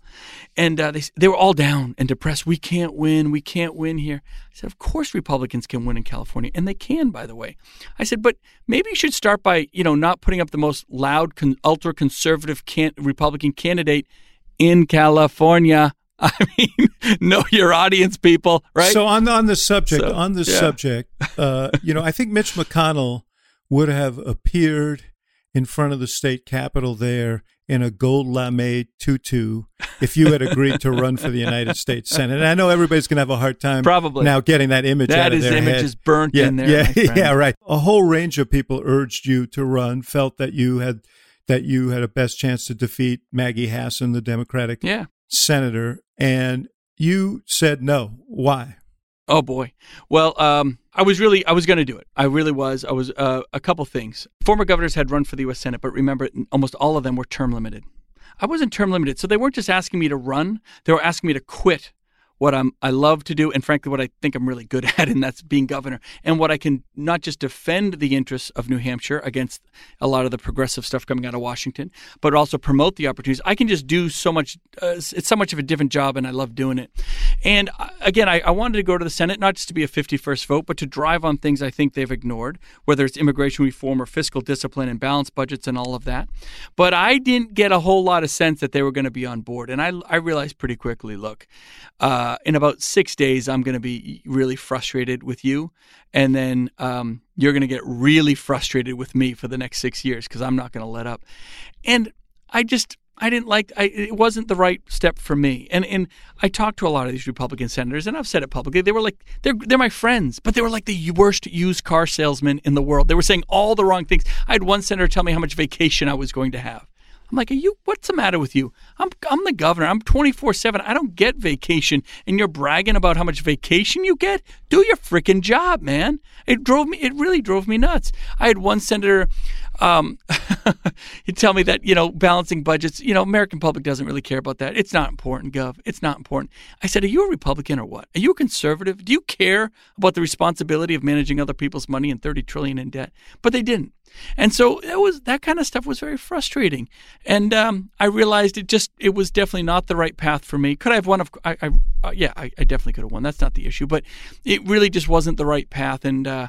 And uh, they, they were all down and depressed. We can't win. We can't win here. I said, Of course, Republicans can win in California. And they can, by the way. I said, But maybe you should start by, you know, not putting up the most loud, con- ultra conservative can- Republican candidate in California. I mean, know your audience, people, right? So on on the subject, So, on this yeah. subject, uh, you know, I think Mitch McConnell would have appeared in front of the state capitol there in a gold lame tutu if you had agreed to run for the United States Senate. And I know everybody's going to have a hard time Probably. now getting that image out that of their image head. is burnt yeah, in there. yeah, yeah, right. A whole range of people urged you to run, felt that you had that you had a best chance to defeat Maggie Hassan, the Democratic Yeah. senator, and you said no. Why? Oh boy. Well, um, I was really, I was going to do it. I really was. I was uh, a couple things. Former governors had run for the U.S. Senate, but remember, almost all of them were term limited. I wasn't term limited, so they weren't just asking me to run; they were asking me to quit what I'm, I love to do, and frankly, what I think I'm really good at, and that's being governor, and what I can not just defend the interests of New Hampshire against a lot of the progressive stuff coming out of Washington, but also promote the opportunities. I can just do so much. Uh, it's so much of a different job, and I love doing it. And uh, again, I, I wanted to go to the Senate not just to be a 51st vote, but to drive on things I think they've ignored, whether it's immigration reform or fiscal discipline and balanced budgets and all of that. But I didn't get a whole lot of sense that they were going to be on board, and I, I realized pretty quickly, look. Uh, in about six days, I'm going to be really frustrated with you, and then um, you're going to get really frustrated with me for the next six years because I'm not going to let up. And I just I didn't like I, it wasn't the right step for me. And and I talked to a lot of these Republican senators, and I've said it publicly. They were like they're they're my friends, but they were like the worst used car salesmen in the world. They were saying all the wrong things. I had one senator tell me how much vacation I was going to have. I'm like, are you? What's the matter with you? I'm I'm the governor. I'm 24 seven. I don't get vacation, and you're bragging about how much vacation you get. Do your freaking job, man. It drove me. It really drove me nuts. I had one senator. Um, he'd tell me that you know balancing budgets. You know, American public doesn't really care about that. It's not important, Gov. It's not important. I said, are you a Republican or what? Are you a conservative? Do you care about the responsibility of managing other people's money and 30 trillion in debt? But they didn't. And so that was that kind of stuff was very frustrating, and um, I realized it just it was definitely not the right path for me. Could I have won? Of I, I uh, yeah, I, I definitely could have won. That's not the issue, but it really just wasn't the right path. And uh,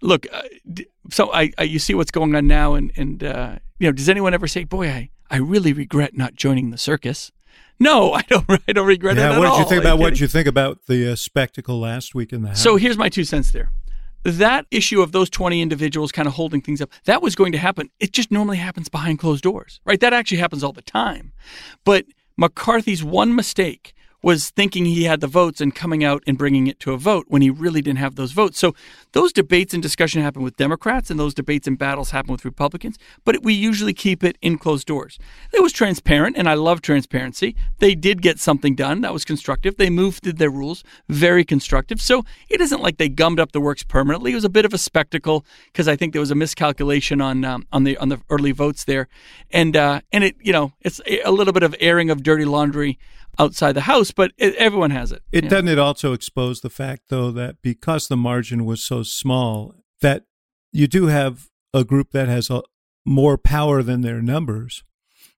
look, uh, so I, I you see what's going on now, and and uh, you know, does anyone ever say, "Boy, I I really regret not joining the circus"? No, I don't. I don't regret it Yeah, at what did you think about what kidding? you think about the uh, spectacle last week in the House? So here's my two cents there. That issue of those 20 individuals kind of holding things up, that was going to happen. It just normally happens behind closed doors, right? That actually happens all the time. But McCarthy's one mistake was thinking he had the votes and coming out and bringing it to a vote when he really didn't have those votes. So those debates and discussion happen with Democrats and those debates and battles happen with Republicans, but we usually keep it in closed doors. It was transparent and I love transparency. They did get something done that was constructive. They moved their rules, very constructive. So it isn't like they gummed up the works permanently. It was a bit of a spectacle because I think there was a miscalculation on um, on the on the early votes there, and uh, and it you know it's a little bit of airing of dirty laundry outside the house, but it, everyone has it. It doesn't it also expose the fact though that because the margin was so small that you do have a group that has a, more power than their numbers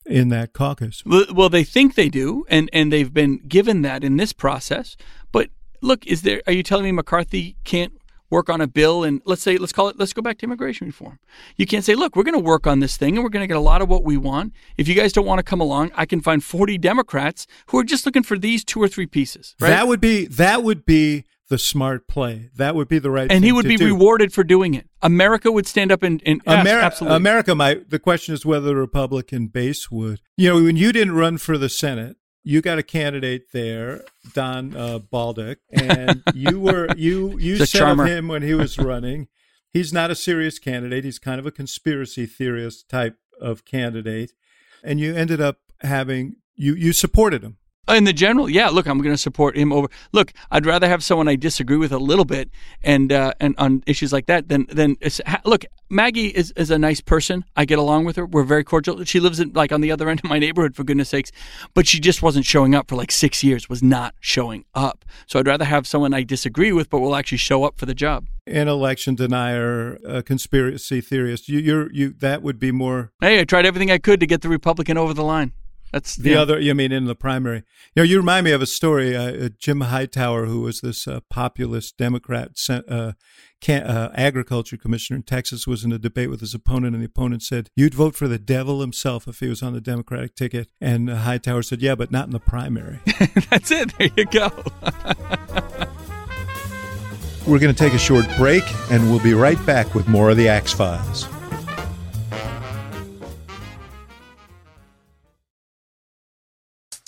in that caucus. Well, well, they think they do, and and they've been given that in this process. But look, is there? Are you telling me McCarthy can't work on a bill and let's say let's call it let's go back to immigration reform. You can't say, look, we're going to work on this thing and we're going to get a lot of what we want. If you guys don't want to come along, I can find 40 Democrats who are just looking for these two or three pieces. Right? That would be that would be the smart play. That would be the right. and he would be do. rewarded for doing it. America would stand up and, and absolutely. America might. The question is whether the Republican base would. You know, when you didn't run for the Senate, you got a candidate there, Don uh, Bolduc, and you were you you He's said of him when he was running. He's not a serious candidate. He's kind of a conspiracy theorist type of candidate, and you ended up having you you supported him. In the general, yeah. Look, I'm going to support him over. Look, I'd rather have someone I disagree with a little bit, and uh, and on issues like that, than than look. Maggie is, is a nice person. I get along with her. We're very cordial. She lives in like on the other end of my neighborhood, for goodness sakes. But she just wasn't showing up for like six years. Was not showing up. So I'd rather have someone I disagree with, but will actually show up for the job. An election denier, a conspiracy theorist. You, you're you. That would be more. Hey, I tried everything I could to get the Republican over the line. That's the yeah. other. You mean in the primary? You know, you remind me of a story. Uh, Jim Hightower, who was this uh, populist Democrat uh, can, uh, agriculture commissioner in Texas, was in a debate with his opponent, and the opponent said, "You'd vote for the devil himself if he was on the Democratic ticket." And uh, Hightower said, "Yeah, but not in the primary." That's it. There you go. We're going to take a short break, and we'll be right back with more of the Axe Files.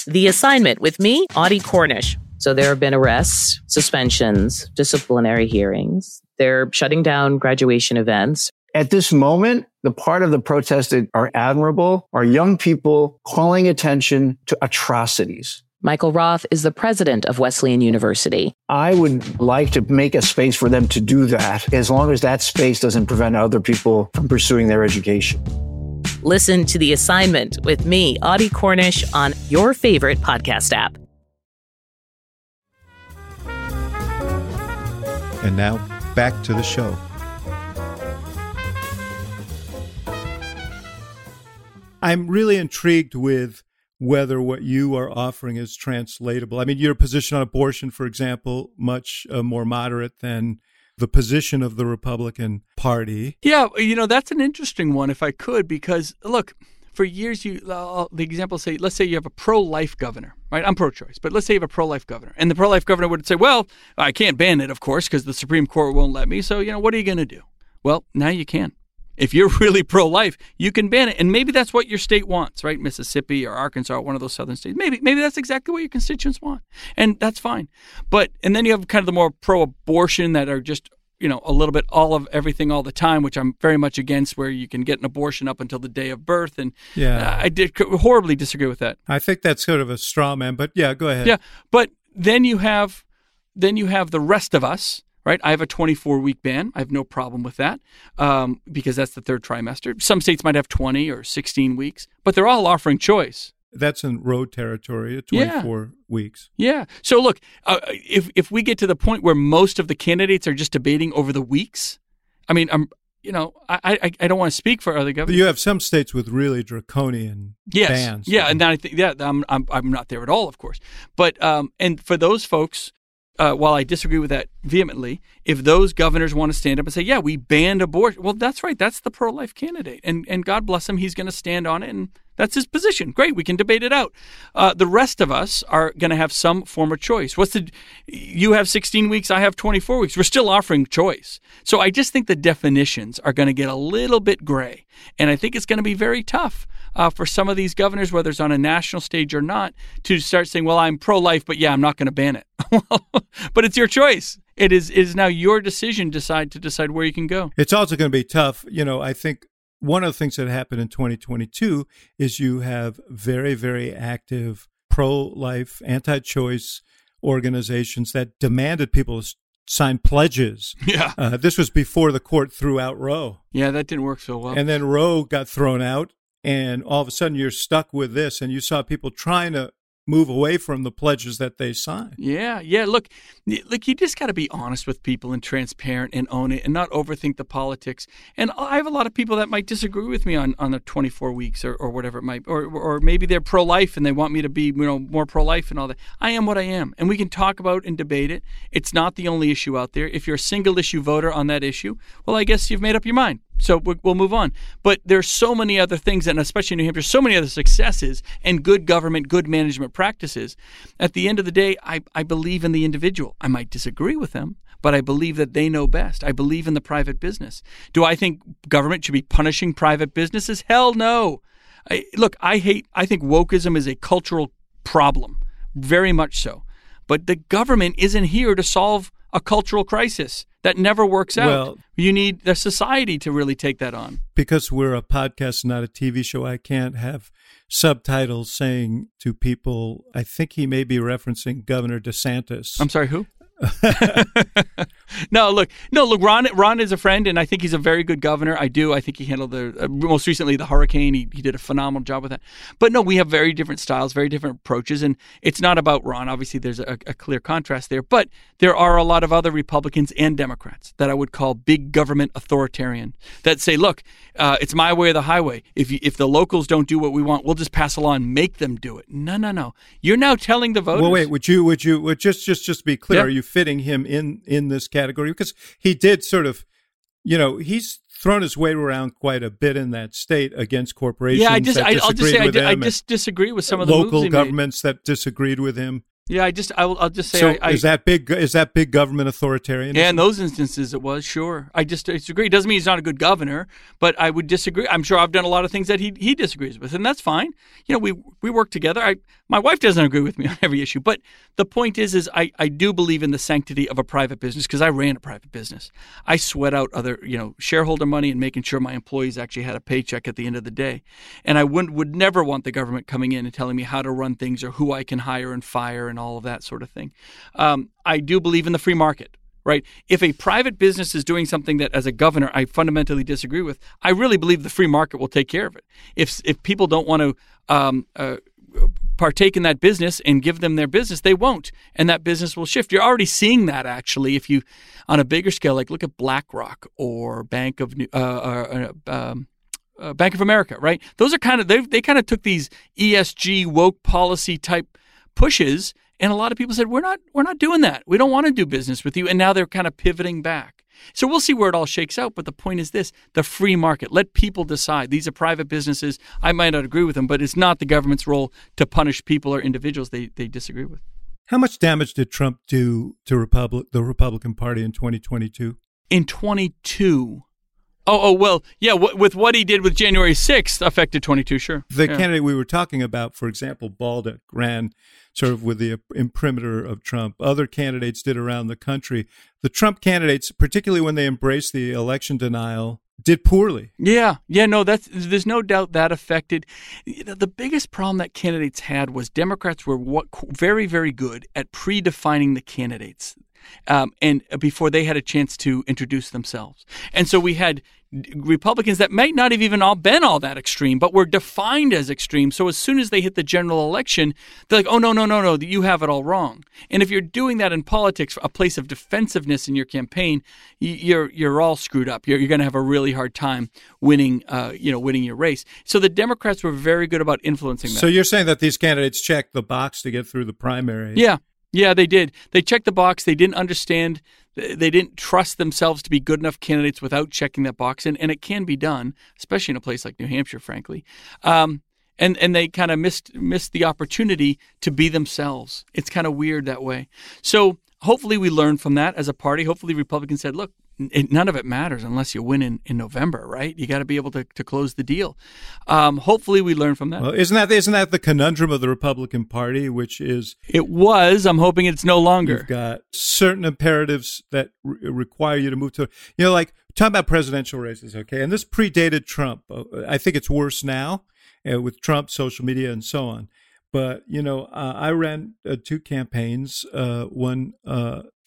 The assignment with me, Audie Cornish. So there have been arrests, suspensions, disciplinary hearings. They're shutting down graduation events. At this moment, the part of the protests that are admirable are young people calling attention to atrocities. Michael Roth is the president of Wesleyan University. I would like to make a space for them to do that as long as that space doesn't prevent other people from pursuing their education. Listen to The Assignment with me, Audie Cornish, on your favorite podcast app. And now, back to the show. I'm really intrigued with whether what you are offering is translatable. I mean, your position on abortion, for example, much uh, more moderate than the position of the Republican Party. Yeah, you know, that's an interesting one, if I could, because look, for years, you uh, the example say, let's say you have a pro-life governor, right? I'm pro-choice, but let's say you have a pro-life governor, and the pro-life governor would say, well, I can't ban it, of course, because the Supreme Court won't let me. So, you know, what are you going to do? Well, now you can. If you're really pro life, you can ban it. And maybe that's what your state wants, right? Mississippi or Arkansas, one of those southern states. Maybe maybe that's exactly what your constituents want. And that's fine. But and then you have kind of the more pro abortion that are just you know a little bit all of everything all the time which i'm very much against where you can get an abortion up until the day of birth and yeah uh, i did horribly disagree with that i think that's sort of a straw man but yeah go ahead yeah but then you have then you have the rest of us right? I have a 24 week ban. I have no problem with that um, because that's the third trimester. Some states might have 20 or 16 weeks, but they're all offering choice. That's in Roe territory, at 24 yeah. weeks. Yeah. So look, uh, if if we get to the point where most of the candidates are just debating over the weeks, I mean, I'm you know, I I, I don't want to speak for other governors. But you have some states with really draconian yes. bans. Yeah, and that I think yeah, I'm, I'm I'm not there at all, of course. But um, and for those folks uh, while I disagree with that vehemently, if those governors want to stand up and say, "Yeah, we banned abortion," well, that's right. That's the pro-life candidate, and and God bless him, he's going to stand on it, and that's his position. Great, we can debate it out. Uh, the rest of us are going to have some form of choice. What's the? You have 16 weeks, I have 24 weeks. We're still offering choice. So I just think the definitions are going to get a little bit gray, and I think it's going to be very tough uh, for some of these governors, whether it's on a national stage or not, to start saying, "Well, I'm pro-life, but yeah, I'm not going to ban it." but it's your choice. It is it is now your decision decide to decide where you can go. It's also going to be tough. You know, I think one of the things that happened in 2022 is you have very very active pro-life, anti-choice organizations that demanded people sign pledges. Yeah. Uh, this was before the court threw out Roe. Yeah, that didn't work so well. And then Roe got thrown out, and all of a sudden you're stuck with this and you saw people trying to move away from the pledges that they sign. Yeah, yeah. Look, look, you just got to be honest with people and transparent and own it and not overthink the politics. And I have a lot of people that might disagree with me on, on the 24 weeks or, or whatever it might, or or maybe they're pro life and they want me to be you know more pro life and all that. I am what I am, and we can talk about and debate it. It's not the only issue out there. If you're a single issue voter on that issue, well, I guess you've made up your mind. So we'll move on. But there's so many other things, and especially in New Hampshire, so many other successes and good government, good management practices. At the end of the day, I, I believe in the individual. I might disagree with them, but I believe that they know best. I believe in the private business. Do I think government should be punishing private businesses? Hell no. I, look, I hate, I think wokeism is a cultural problem, very much so. But the government isn't here to solve a cultural crisis that never works out. Well- you need the society to really take that on. because we're a podcast, not a TV show, I can't have subtitles saying to people, I think he may be referencing Governor DeSantis. I'm sorry, who? no, look, no, look. Ron, Ron is a friend, and I think he's a very good governor. I do. I think he handled the uh, most recently the hurricane. He, he did a phenomenal job with that. But no, we have very different styles, very different approaches, and it's not about Ron. Obviously, there's a, a clear contrast there. But there are a lot of other Republicans and Democrats that I would call big government authoritarian that say, look, uh, it's my way or the highway. If you, if the locals don't do what we want, we'll just pass a law and make them do it. No, no, no. You're now telling the voters. Well, wait. Would you? Would you? Would just just just be clear? Yeah. Are you fitting him in in this category? Because he did sort of, you know, he's thrown his weight around quite a bit in that state against corporations. Yeah, I just that I, I'll just say I, with di- I just disagree with some of the moves local he made. governments that disagreed with him. Yeah, I just I will, I'll just say so I, I is that big? Is that big government authoritarianism? yeah, in those instances it was sure. I just disagree. It doesn't mean he's not a good governor, but I would disagree. I'm sure I've done a lot of things that he he disagrees with, and that's fine. You know, we we work together. I my wife doesn't agree with me on every issue, but the point is, is I I do believe in the sanctity of a private business because I ran a private business. I sweat out other you know shareholder money and making sure my employees actually had a paycheck at the end of the day, and I would would never want the government coming in and telling me how to run things or who I can hire and fire and all of that sort of thing. Um, I do believe in the free market right? If a private business is doing something that, as a governor, I fundamentally disagree with, I really believe the free market will take care of it. If if people don't want to um, uh, partake in that business and give them their business, they won't, and that business will shift. You're already seeing that actually. If you, on a bigger scale, like look at BlackRock or Bank of New. Uh, uh, um, uh, Bank of America, right? Those are kind of they they kind of took these ESG woke policy type pushes and a lot of people said we're not we're not doing that. We don't want to do business with you and now they're kind of pivoting back. So we'll see where it all shakes out, but the point is this, the free market. Let people decide. These are private businesses. I might not agree with them, but it's not the government's role to punish people or individuals they they disagree with. How much damage did Trump do to Republic the Republican Party in 2022? In 22 Oh, oh well, yeah. W- with what he did with January sixth, affected twenty two. Sure, The yeah. candidate we were talking about, for example, Bolduc ran sort of with the imprimatur of Trump. Other candidates did around the country. The Trump candidates, particularly when they embraced the election denial, did poorly. Yeah, yeah, no, that's there's no doubt that affected. You know, the biggest problem that candidates had was Democrats were what, very, very good at predefining the candidates, um, and before they had a chance to introduce themselves, and so we had Republicans that might not have even all been all that extreme, but were defined as extreme. So as soon as they hit the general election, they're like, "Oh no, no, no, no, you have it all wrong." And if you're doing that in politics, a place of defensiveness in your campaign, you're you're all screwed up. You're, you're going to have a really hard time winning, uh, you know, winning your race. So the Democrats were very good about influencing that. So you're saying that these candidates checked the box to get through the primary? Yeah, yeah, they did. They checked the box. They didn't understand. They didn't trust themselves to be good enough candidates without checking that box, and, and it can be done, especially in a place like New Hampshire, frankly. Um, and and they kind of missed missed the opportunity to be themselves. It's kind of weird that way. So hopefully we learn from that as a party. Hopefully Republicans said, look, it, none of it matters unless you win in, in November, right? You got to be able to, to close the deal. Um, hopefully we learn from that. Well, isn't that isn't that the conundrum of the Republican Party, which is it was. I'm hoping it's no longer. you've got certain imperatives that re- require you to move to, you know, like talking about presidential races, okay? And this predated Trump. Uh, I think it's worse now uh, with Trump, social media, and so on. But you know, uh, I ran uh, two campaigns. Uh, one,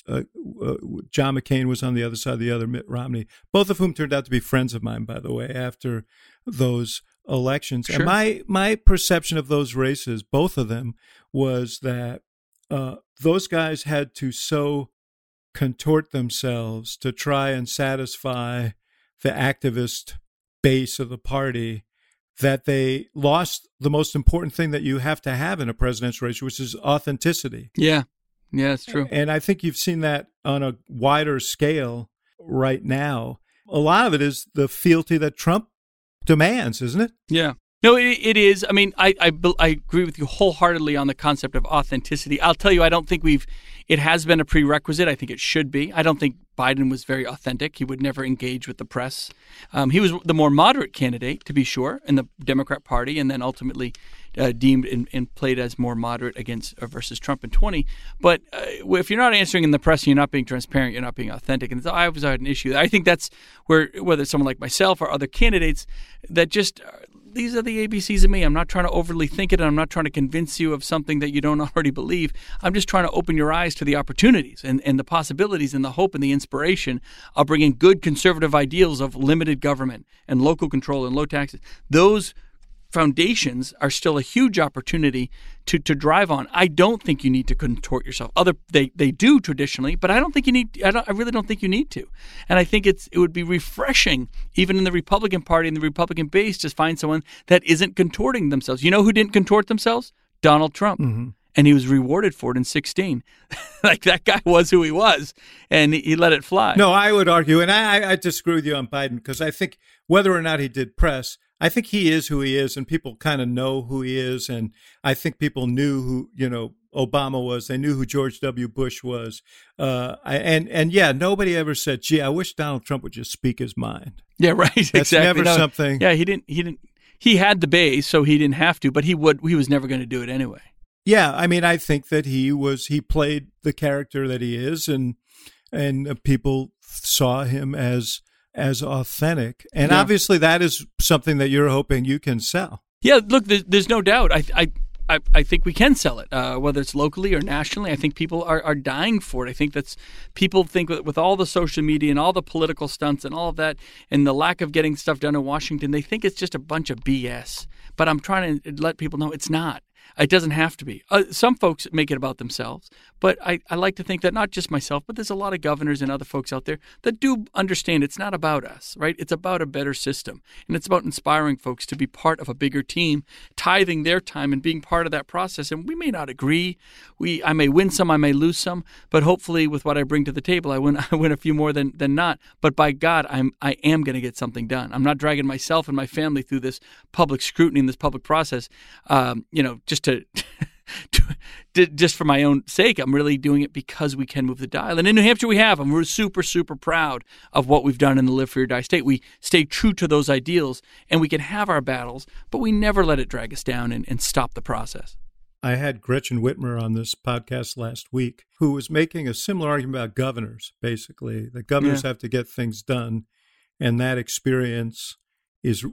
uh, uh, John McCain was on the other side, the other Mitt Romney, both of whom turned out to be friends of mine, by the way, after those elections. Sure. And my my perception of those races, both of them, was that uh, those guys had to so contort themselves to try and satisfy the activist base of the party that they lost the most important thing that you have to have in a presidential race, which is authenticity. Yeah. Yeah, it's true. And I think you've seen that on a wider scale right now. A lot of it is the fealty that Trump demands, isn't it? Yeah. No, it, it is. I mean, I, I, I agree with you wholeheartedly on the concept of authenticity. I'll tell you, I don't think we've. It has been a prerequisite. I think it should be. I don't think Biden was very authentic. He would never engage with the press. Um, he was the more moderate candidate, to be sure, in the Democrat Party, and then ultimately uh, deemed and, and, played as more moderate against uh, versus Trump in 20. But uh, if you're not answering in the press, you're not being transparent, you're not being authentic, and I always had an issue. I think that's where whether someone like myself or other candidates that just these are the ABCs of me. I'm not trying to overly think it, I'm not trying to convince you of something that you don't already believe. I'm just trying to open your eyes to the opportunities and, and the possibilities and the hope and the inspiration of bringing good conservative ideals of limited government and local control and low taxes. Those foundations are still a huge opportunity to, to drive on. I don't think you need to contort yourself. Other they, they do traditionally, but I don't think you need. I, I really don't think you need to. And I think it's it would be refreshing, even in the Republican Party and the Republican base, to find someone that isn't contorting themselves. You know who didn't contort themselves? Donald Trump. Mm-hmm. And he was rewarded for it in 16. like that guy was who he was, and he, he let it fly. No, I would argue, and I, I disagree with you on Biden because I think whether or not he did press, I think he is who he is, and people kind of know who he is. And I think people knew who you know Obama was. They knew who George W. Bush was. Uh, and and yeah, nobody ever said, "Gee, I wish Donald Trump would just speak his mind." Yeah, right. That's exactly. never no, something. Yeah, he didn't. He didn't. He had the base, so he didn't have to. But he would. He was never going to do it anyway. Yeah, I mean, I think that he was. He played the character that he is, and and people saw him as as authentic. And yeah. obviously, that is something that you're hoping you can sell. Yeah, look, there's, there's no doubt. I, I, I, I think we can sell it, uh, whether it's locally or nationally. I think people are, are dying for it. I think that's people think with, with all the social media and all the political stunts and all of that, and the lack of getting stuff done in Washington, they think it's just a bunch of BS. But I'm trying to let people know it's not. It doesn't have to be. Uh, some folks make it about themselves, but I, I like to think that not just myself, but there's a lot of governors and other folks out there that do understand it's not about us, right? It's about a better system. And it's about inspiring folks to be part of a bigger team, tithing their time and being part of that process. And we may not agree. We I may win some, I may lose some, but hopefully with what I bring to the table, I win I win a few more than, than not. But by God, I'm I am gonna get something done. I'm not dragging myself and my family through this public scrutiny and this public process. Um, you know, just to, to, just for my own sake. I'm really doing it because we can move the dial. And in New Hampshire, we have. And we're super, super proud of what we've done in the Live Free or Die state. We stay true to those ideals and we can have our battles, but we never let it drag us down and, and stop the process. I had Gretchen Whitmer on this podcast last week, who was making a similar argument about governors, basically. That governors yeah. have to get things done, and that experience is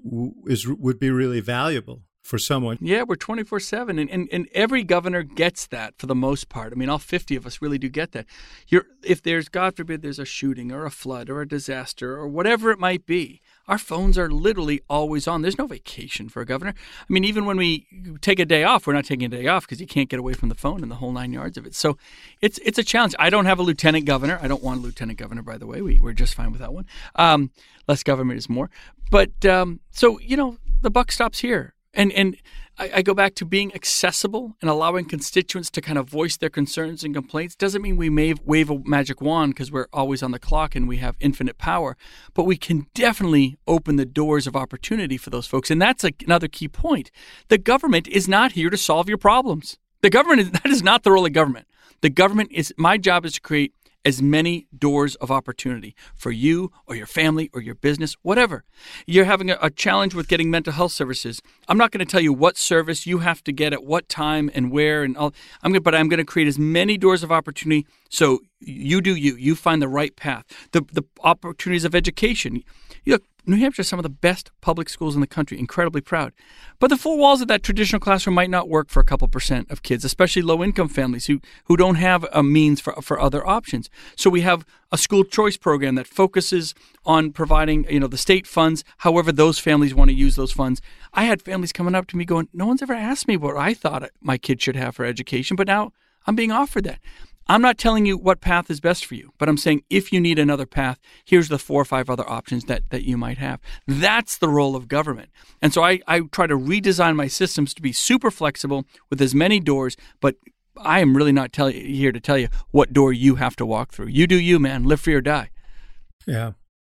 is would be really valuable for someone. Yeah, we're 24 7. And, and, and every governor gets that for the most part. I mean, all 50 of us really do get that. You're, if there's, God forbid, there's a shooting or a flood or a disaster or whatever it might be, our phones are literally always on. There's no vacation for a governor. I mean, even when we take a day off, we're not taking a day off because you can't get away from the phone and the whole nine yards of it. So it's it's a challenge. I don't have a lieutenant governor. I don't want a lieutenant governor, by the way. We, we're just fine with that one. Um, less government is more. But um, so, you know, the buck stops here. And and I, I, go back to being accessible and allowing constituents to kind of voice their concerns and complaints. Doesn't mean we may wave a magic wand because we're always on the clock and we have infinite power, but we can definitely open the doors of opportunity for those folks. And that's a, another key point. The government is not here to solve your problems. The government is, that is not the role of government. The government is my job is to create as many doors of opportunity for you or your family or your business, whatever. You're having a, a challenge with getting mental health services. I'm not going to tell you what service you have to get at what time and where and all. I'm going, but I'm going to create as many doors of opportunity so you do you. You find the right path. The the opportunities of education. Look, New Hampshire has some of the best public schools in the country, incredibly proud. But the four walls of that traditional classroom might not work for a couple percent of kids, especially low income families who, who don't have a means for, for other options. So we have a school choice program that focuses on providing, you know, the state funds, however those families want to use those funds. I had families coming up to me going, No one's ever asked me what I thought my kid should have for education, but now I'm being offered that. I'm not telling you what path is best for you, but I'm saying if you need another path, here's the four or five other options that, that you might have. That's the role of government. And so I, I try to redesign my systems to be super flexible with as many doors, but I am really not tell, here to tell you what door you have to walk through. You do you, man. Live free or die. Yeah.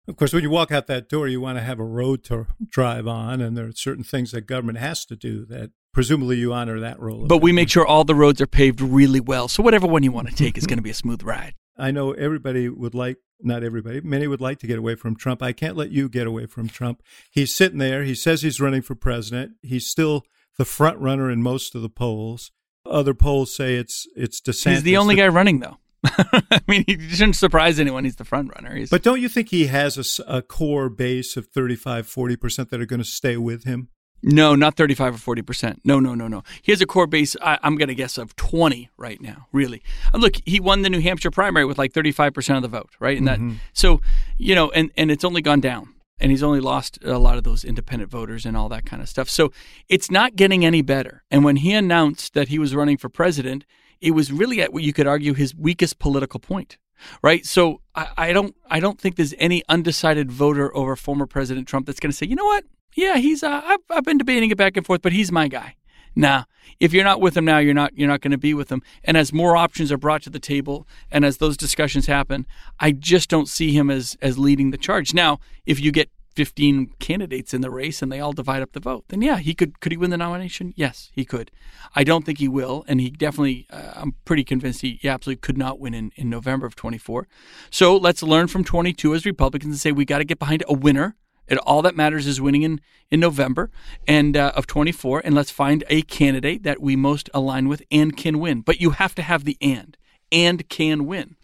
Of course, when you walk out that door, you want to have a road to drive on, and there are certain things that government has to do that presumably you honor that role. But we make sure all the roads are paved really well. So whatever one you want to take is going to be a smooth ride. I know everybody would like, not everybody, many would like to get away from Trump. I can't let you get away from Trump. He's sitting there. He says he's running for president. He's still the front runner in most of the polls. Other polls say it's it's DeSantis. He's the only guy running, though. I mean, he shouldn't surprise anyone. He's the front runner. He's, but don't you think he has a, a core base of 35, 40% that are going to stay with him? No, not 35 or 40%. No, no, no, no. He has a core base, I, am going to guess, of 20 right now, really. Uh, look, he won the New Hampshire primary with like 35% of the vote, right? And mm-hmm. that, so, you know, and, and it's only gone down. And he's only lost a lot of those independent voters and all that kind of stuff. So it's not getting any better. And when he announced that he was running for president, it was really at what you could argue his weakest political point right? So I, I, don't I don't think there's any undecided voter over former President Trump that's going to say, you know what, yeah, he's uh, I've, I've been debating it back and forth, but he's my guy. Nah, if you're not with him now, you're not you're not going to be with him. And as more options are brought to the table, and as those discussions happen, I just don't see him as as leading the charge. Now, if you get 15 candidates in the race and they all divide up the vote, then yeah, he could. Could he win the nomination? Yes, he could. I don't think he will, and he definitely. Uh, I'm pretty convinced he, he, absolutely could not win in, in November of 24. So let's learn from 22 as Republicans and say we got to get behind a winner. It, all that matters is winning in in November and uh, of 24, and let's find a candidate that we most align with and can win. But you have to have the and and can win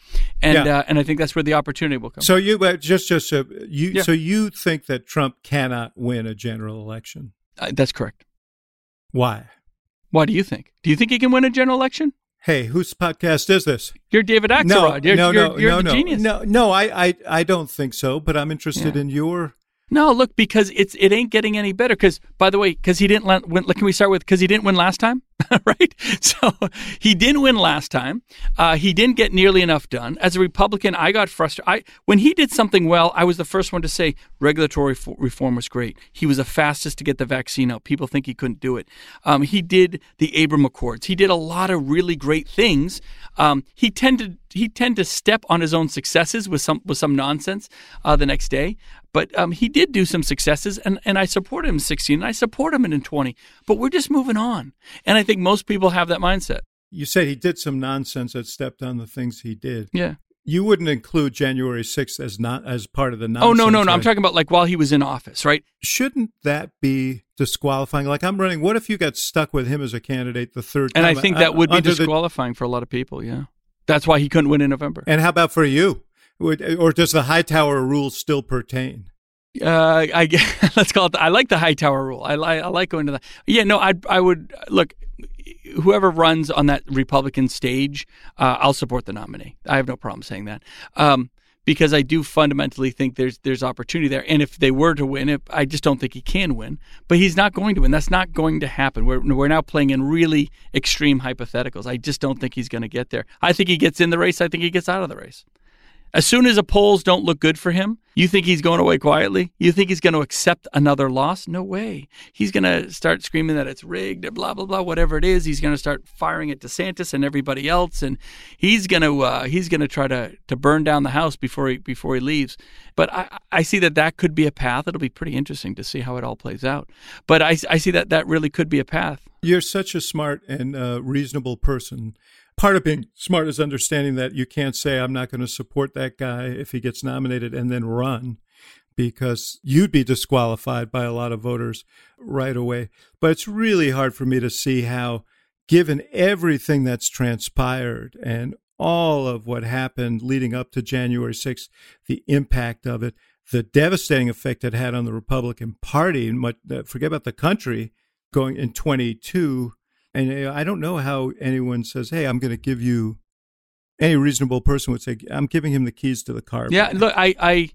and yeah. uh, and I think that's where the opportunity will come. So you uh, just just uh, you yeah. so you think that Trump cannot win a general election? Uh, that's correct. Why? Why do you think? Do you think he can win a general election? Hey, whose podcast is this? You're David Axelrod. No, you're, no, no, you're, no, no, genius. no, no. I, I, I don't think so. But I'm interested yeah. in your no, look, because it's it ain't getting any better. Because by the way, because he didn't win. Can we start with because he didn't win last time, right? So he didn't win last time. Uh, he didn't get nearly enough done. As a Republican, I got frustrated. I when he did something well, I was the first one to say regulatory reform was great. He was the fastest to get the vaccine out. People think he couldn't do it. Um, he did the Abraham Accords. He did a lot of really great things. Um, he tended he tend to step on his own successes with some with some nonsense uh, the next day. But um, he did do some successes, and, and I support him in 16, and I support him in 20. But we're just moving on. And I think most people have that mindset. You said he did some nonsense that stepped on the things he did. Yeah. You wouldn't include January 6th as not as part of the nonsense. Oh no, no, no! Right? I'm talking about like while he was in office, right? Shouldn't that be disqualifying? Like I'm running. What if you got stuck with him as a candidate the third and time? And I think uh, that would be disqualifying the... for a lot of people. Yeah, that's why he couldn't win in November. And how about for you? Or does the Hightower rule still pertain? Uh, I let's call it. The, I like the Hightower rule. I, I, I like going to that. Yeah, no, I I would look. Whoever runs on that Republican stage, uh, I'll support the nominee. I have no problem saying that. Um, because I do fundamentally think there's there's opportunity there. And if they were to win, if, I just don't think he can win. But he's not going to win. That's not going to happen. We're we're now playing in really extreme hypotheticals. I just don't think he's going to get there. I think he gets in the race. I think he gets out of the race. As soon as the polls don't look good for him, you think he's going away quietly? You think he's going to accept another loss? No way. He's going to start screaming that it's rigged, blah blah blah, whatever it is. He's going to start firing at DeSantis and everybody else, and he's going to uh, he's going to try to to burn down the house before he before he leaves. But I, I see that that could be a path. It'll be pretty interesting to see how it all plays out. But I, I see that that really could be a path. You're such a smart and uh, reasonable person part of being smart is understanding that you can't say I'm not going to support that guy if he gets nominated and then run because you'd be disqualified by a lot of voters right away. But it's really hard for me to see how given everything that's transpired and all of what happened leading up to January 6th, the impact of it, the devastating effect it had on the Republican Party, and uh, forget about the country going in 22 and I don't know how anyone says, "Hey, I'm going to give you." Any reasonable person would say, "I'm giving him the keys to the car." Yeah, look, I, I,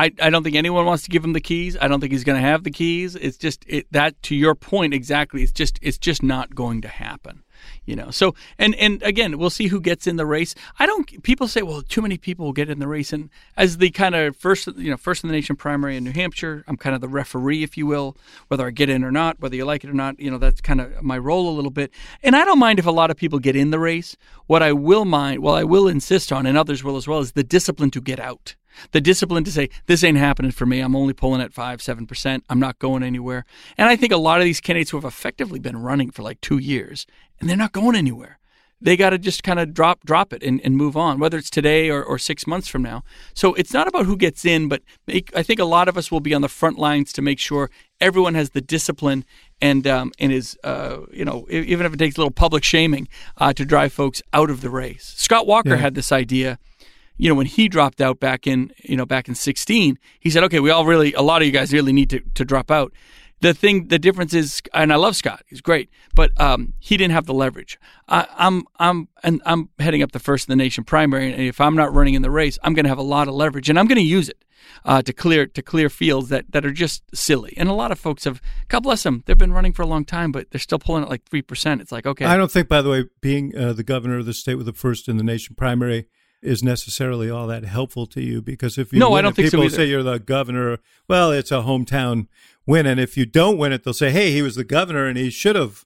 I, I don't think anyone wants to give him the keys. I don't think he's going to have the keys. It's just it, that to your point exactly. It's just it's just not going to happen you know. So and and again, we'll see who gets in the race. I don't. People say, well, too many people will get in the race, and as the kind of first, you know, first in the nation primary in New Hampshire, I'm kind of the referee, if you will, whether I get in or not, whether you like it or not. You know, that's kind of my role a little bit. And I don't mind if a lot of people get in the race. What I will mind, well, I will insist on, and others will as well, is the discipline to get out The discipline to say, this ain't happening for me. I'm only pulling at 5 7%. I'm not going anywhere. And I think a lot of these candidates who have effectively been running for like two years and they're not going anywhere they got to just kind of drop drop it and, and move on, whether it's today or, or six months from now. So it's not about who gets in, but make, I think a lot of us will be on the front lines to make sure everyone has the discipline and um, and is uh, you know even if it takes a little public shaming uh, to drive folks out of the race. Scott Walker yeah. had this idea you know, when he dropped out back in, you know, back in 16, he said, okay, we all really, a lot of you guys really need to, to drop out. The thing, the difference is, and I love Scott, he's great, but um, he didn't have the leverage. I, I'm, I'm, and I'm heading up the first in the nation primary, and if I'm not running in the race, I'm going to have a lot of leverage, and I'm going to use it. Uh, to clear to clear fields that, that are just silly. And a lot of folks have, God bless them, they've been running for a long time, but they're still pulling at like three percent. It's like okay. I don't think, by the way, being uh, the governor of the state with the first in the nation primary is necessarily all that helpful to you because if you no, I don't think people so say you're the governor, well, it's a hometown win, and if you don't win it, they'll say, hey, he was the governor and he should have.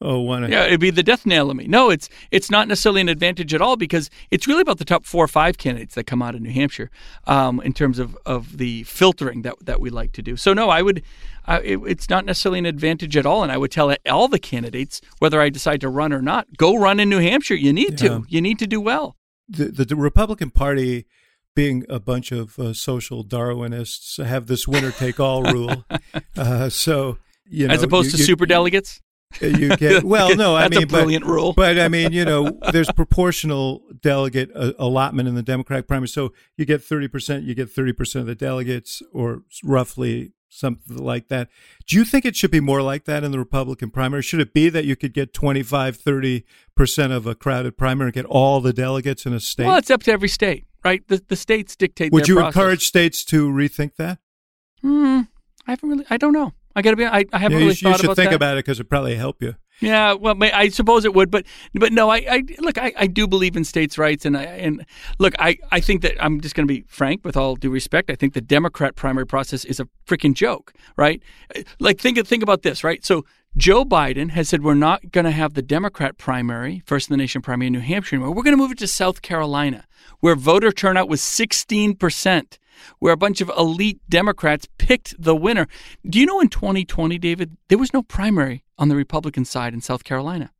Oh, won it. Yeah, it'd be the death nail of me. No, it's it's not necessarily an advantage at all because it's really about the top four or five candidates that come out of New Hampshire, um, in terms of, of the filtering that that we like to do. So no, I would, uh, it, it's not necessarily an advantage at all, and I would tell all the candidates whether I decide to run or not, go run in New Hampshire. You need yeah. to. You need to do well the, the, Republican Party, being a bunch of uh, social Darwinists, have this winner take all rule. Uh, so you know, as opposed you, to super delegates. Uh, you get well, no, I mean, a brilliant but, rule. But I mean, you know, there's proportional delegate uh, allotment in the Democratic primary, so you get thirty percent, you get thirty percent of the delegates, or roughly something like that. Do you think it should be more like that in the Republican primary? Should it be that you could get 25, 30% of a crowded primary and get all the delegates in a state? Well, it's up to every state, right? The, the states dictate Would you process. encourage states to rethink that? Hmm. I haven't really, I don't know. I got to be, I, I haven't yeah, really you, you should about think that. about it because it probably help you. Yeah, well, I suppose it would, but but no, I, I look, I, I do believe in states' rights, and I and look, I, I think that I'm just going to be frank with all due respect. I think the Democrat primary process is a freaking joke, right? Like think think about this, right? So Joe Biden has said we're not going to have the Democrat primary, first in the nation primary in New Hampshire anymore. We're going to move it to South Carolina, where voter turnout was 16 percent where a bunch of elite Democrats picked the winner. Do you know in 2020, David, there was no primary on the Republican side in South Carolina?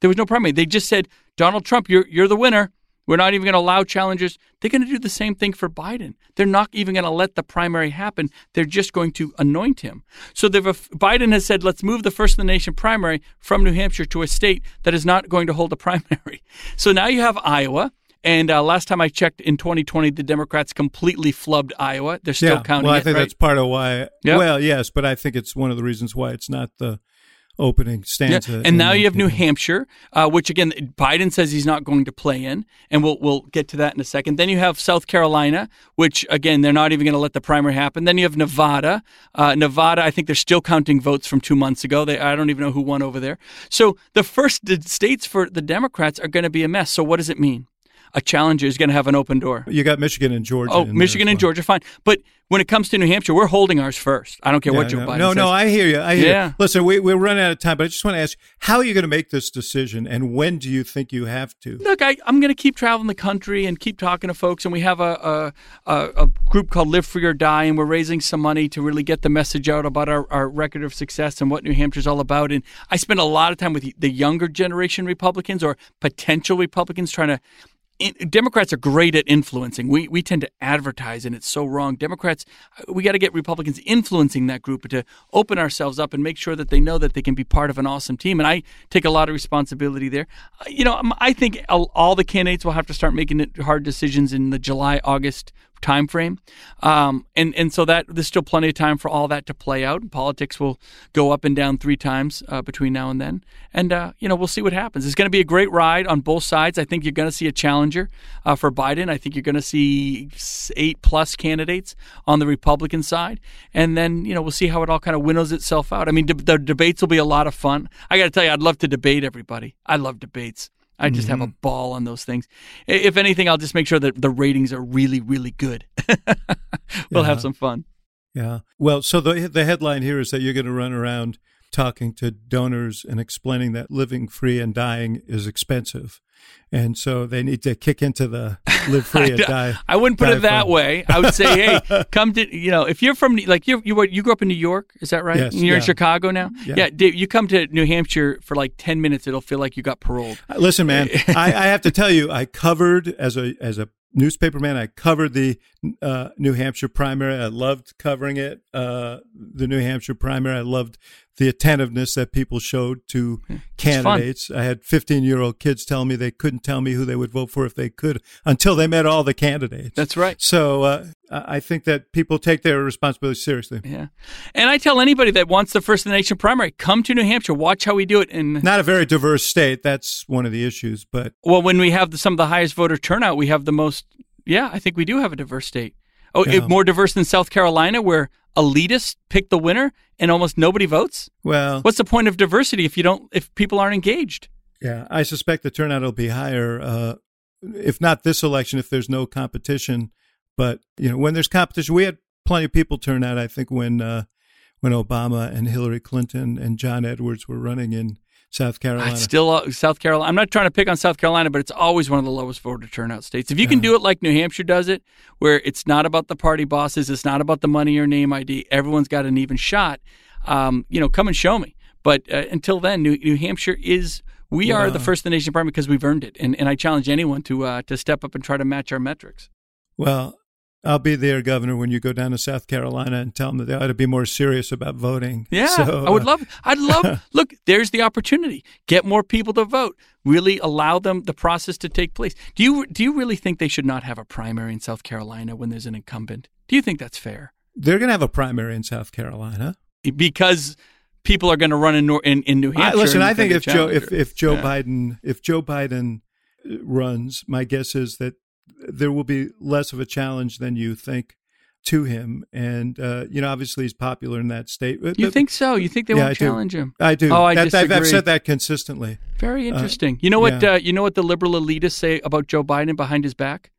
There was no primary. They just said, Donald Trump, you're, you're the winner. We're not even going to allow challengers. They're going to do the same thing for Biden. They're not even going to let the primary happen. They're just going to anoint him. So Biden has said, let's move the first in the nation primary from New Hampshire to a state that is not going to hold a primary. So now you have Iowa. And uh, last time I checked in 2020, the Democrats completely flubbed Iowa. They're still yeah. counting. Well, I it, think right? that's part of why. Yep. Well, yes, but I think it's one of the reasons why it's not the opening stanza. Yeah. And now you have New Hampshire, uh, which again Biden says he's not going to play in, and we'll we'll get to that in a second. Then you have South Carolina, which again they're not even going to let the primary happen. Then you have Nevada. Uh, Nevada, I think they're still counting votes from two months ago. They I don't even know who won over there. So the first states for the Democrats are going to be a mess. So what does it mean? A challenger is going to have an open door. You got Michigan and Georgia. Oh, Michigan and Georgia, fine. But when it comes to New Hampshire, we're holding ours first. I don't care yeah, what Joe no, Biden no, says. No, I hear you. I hear yeah. you. Listen, we, we're running out of time, but I just want to ask how are you going to make this decision and when do you think you have to? Look, I, am going to keep traveling the country and keep talking to folks. And we have a, a, a, a group called Live Free or Die, and we're raising some money to really get the message out about our, our record of success and what New Hampshire's all about. And I spend a lot of time with the younger generation Republicans or potential Republicans trying to Democrats are great at influencing. We we tend to advertise, and it's so wrong. Democrats, we got to get Republicans influencing that group to open ourselves up and make sure that they know that they can be part of an awesome team. And I take a lot of responsibility there. Uh, you know, I think all the candidates will have to start making hard decisions in the July August time frame. Um, and, and so that there's still plenty of time for all that to play out. Politics will go up and down three times uh, between now and then. And, uh, you know, we'll see what happens. It's going to be a great ride on both sides. I think you're going to see a challenger uh, for Biden. I think you're going to see eight plus candidates on the Republican side. And then, you know, we'll see how it all kind of winnows itself out. I mean, de- the debates will be a lot of fun. I got to tell you, I'd love to debate everybody. I love debates. I just mm-hmm. have a mm-hmm. ball on those things. If anything, I'll just make sure that the ratings are really, really good. we'll yeah. have some fun. Yeah. Well, so the the headline here is that you're going to run around talking to donors and explaining that living free and dying is expensive. And so they need to kick into the live free and die. I wouldn't put die it that way. I would say, hey, come to you know, if you're from like you you were- you grew up in New York, is that right? Yes, And you're in. Chicago now. Yeah. Dave, you come to New Hampshire for like ten minutes, it'll feel like you got paroled. Uh, Listen, man, I, I have to tell you, I covered as a as a newspaper man. I covered the uh, New Hampshire primary. I loved covering it. Uh, the New Hampshire primary. I loved the attentiveness that people showed to candidates. I had 15 year old kids telling me they couldn't tell me who they would vote for if they could until they met all the candidates. That's right. So uh, I think that people take their responsibility seriously. Yeah, and I tell anybody that wants the first of the nation primary, come to New Hampshire, watch how we do it. And Not a very diverse state. That's one of the issues. But well, when we have the, some of the highest voter turnout, we have the most. Yeah, I think we do have a diverse state. Oh, Yeah. more diverse than South Carolina, where elitists pick the winner and almost nobody votes. well, What's the point of diversity if you don't if people aren't engaged? Yeah, I suspect the turnout will be higher, uh, if not this election, if there's no competition. But you know, when there's competition, we had plenty of people turn out. I think when uh, when Obama and Hillary Clinton and John Edwards were running in South Carolina. It's still uh, South Carolina. I'm not trying to pick on South Carolina, but it's always one of the lowest voter turnout states. If you can do it like New Hampshire does it, where it's not about the party bosses, it's not about the money or name ID, everyone's got an even shot. Um, you know, come and show me. But uh, until then, New, New Hampshire is we are the first in the nation primary because we've earned it, and and I challenge anyone to uh, to step up and try to match our metrics. well, I'll be there, Governor, when you go down to South Carolina and tell them that they ought to be more serious about voting. Yeah, So, I would uh, love. I'd love. look, there's the opportunity. Get more people to vote. Really allow them the process to take place. Do you do you really think they should not have a primary in South Carolina when there's an incumbent? Do you think that's fair? They're going to have a primary in South Carolina. Because people are going to run in in, in New I, Hampshire. listen, I think if Joe if, if Joe Yeah. Biden if Joe Biden runs, my guess is that there will be less of a challenge than you think to him. And uh, you know, obviously, he's popular in that state. But- you but- think so? You think they Yeah, won't I do. challenge him? I do. Oh, I That- I've, I've said that consistently. Very interesting. you know what? yeah. Uh, you know what the liberal elitists say about Joe Biden behind his back?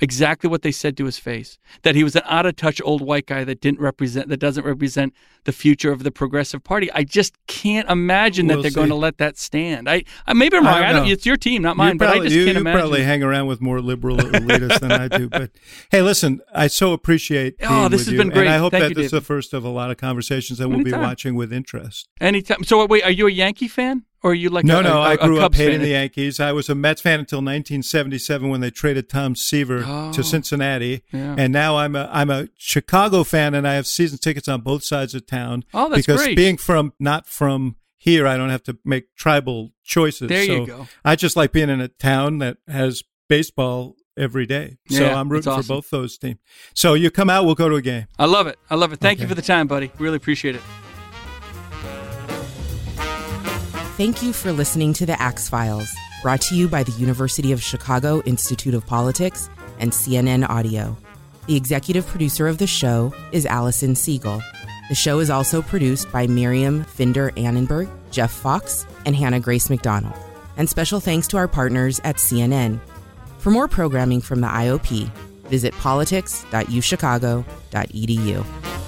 Exactly what they said to his face: that he was an out of touch old white guy that didn't represent, that doesn't represent the future of the Progressive Party. I just can't imagine that We'll they're going to let that stand. I, I maybe I'm I wrong. don't I don't, it's your team, not mine, you but I probably, just you, can't you imagine. probably hang around with more liberal elitists than I do. But hey, listen, I so appreciate. Oh, this has you, been great. And I hope Thank that this is the first of a lot of conversations that we'll be watching with interest. Anytime. So wait, are you a Yankee fan or you like no, a, no, a- I a grew up hating fan? the Yankees. I was a Mets fan until 1977 when they traded Tom Seaver Oh. to Cincinnati, Yeah. and now I'm a I'm a Chicago fan, and I have season tickets on both sides of town. Oh, that's because great. being from not from here, I don't have to make tribal choices. There you go. I just like being in a town that has baseball every day. So Yeah, I'm rooting awesome. for both those teams. So you come out, we'll go to a game. I love it. I love it. Thank you for the time, buddy. Really appreciate it. Thank you for listening to the Axe Files, brought to you by the University of Chicago Institute of Politics and CNN Audio. The executive producer of the show is Allison Siegel. The show is also produced by Miriam Finder Annenberg, Jeff Fox, and Hannah Grace McDonald. And special thanks to our partners at CNN. For more programming from the IOP, visit politics.uchicago.edu.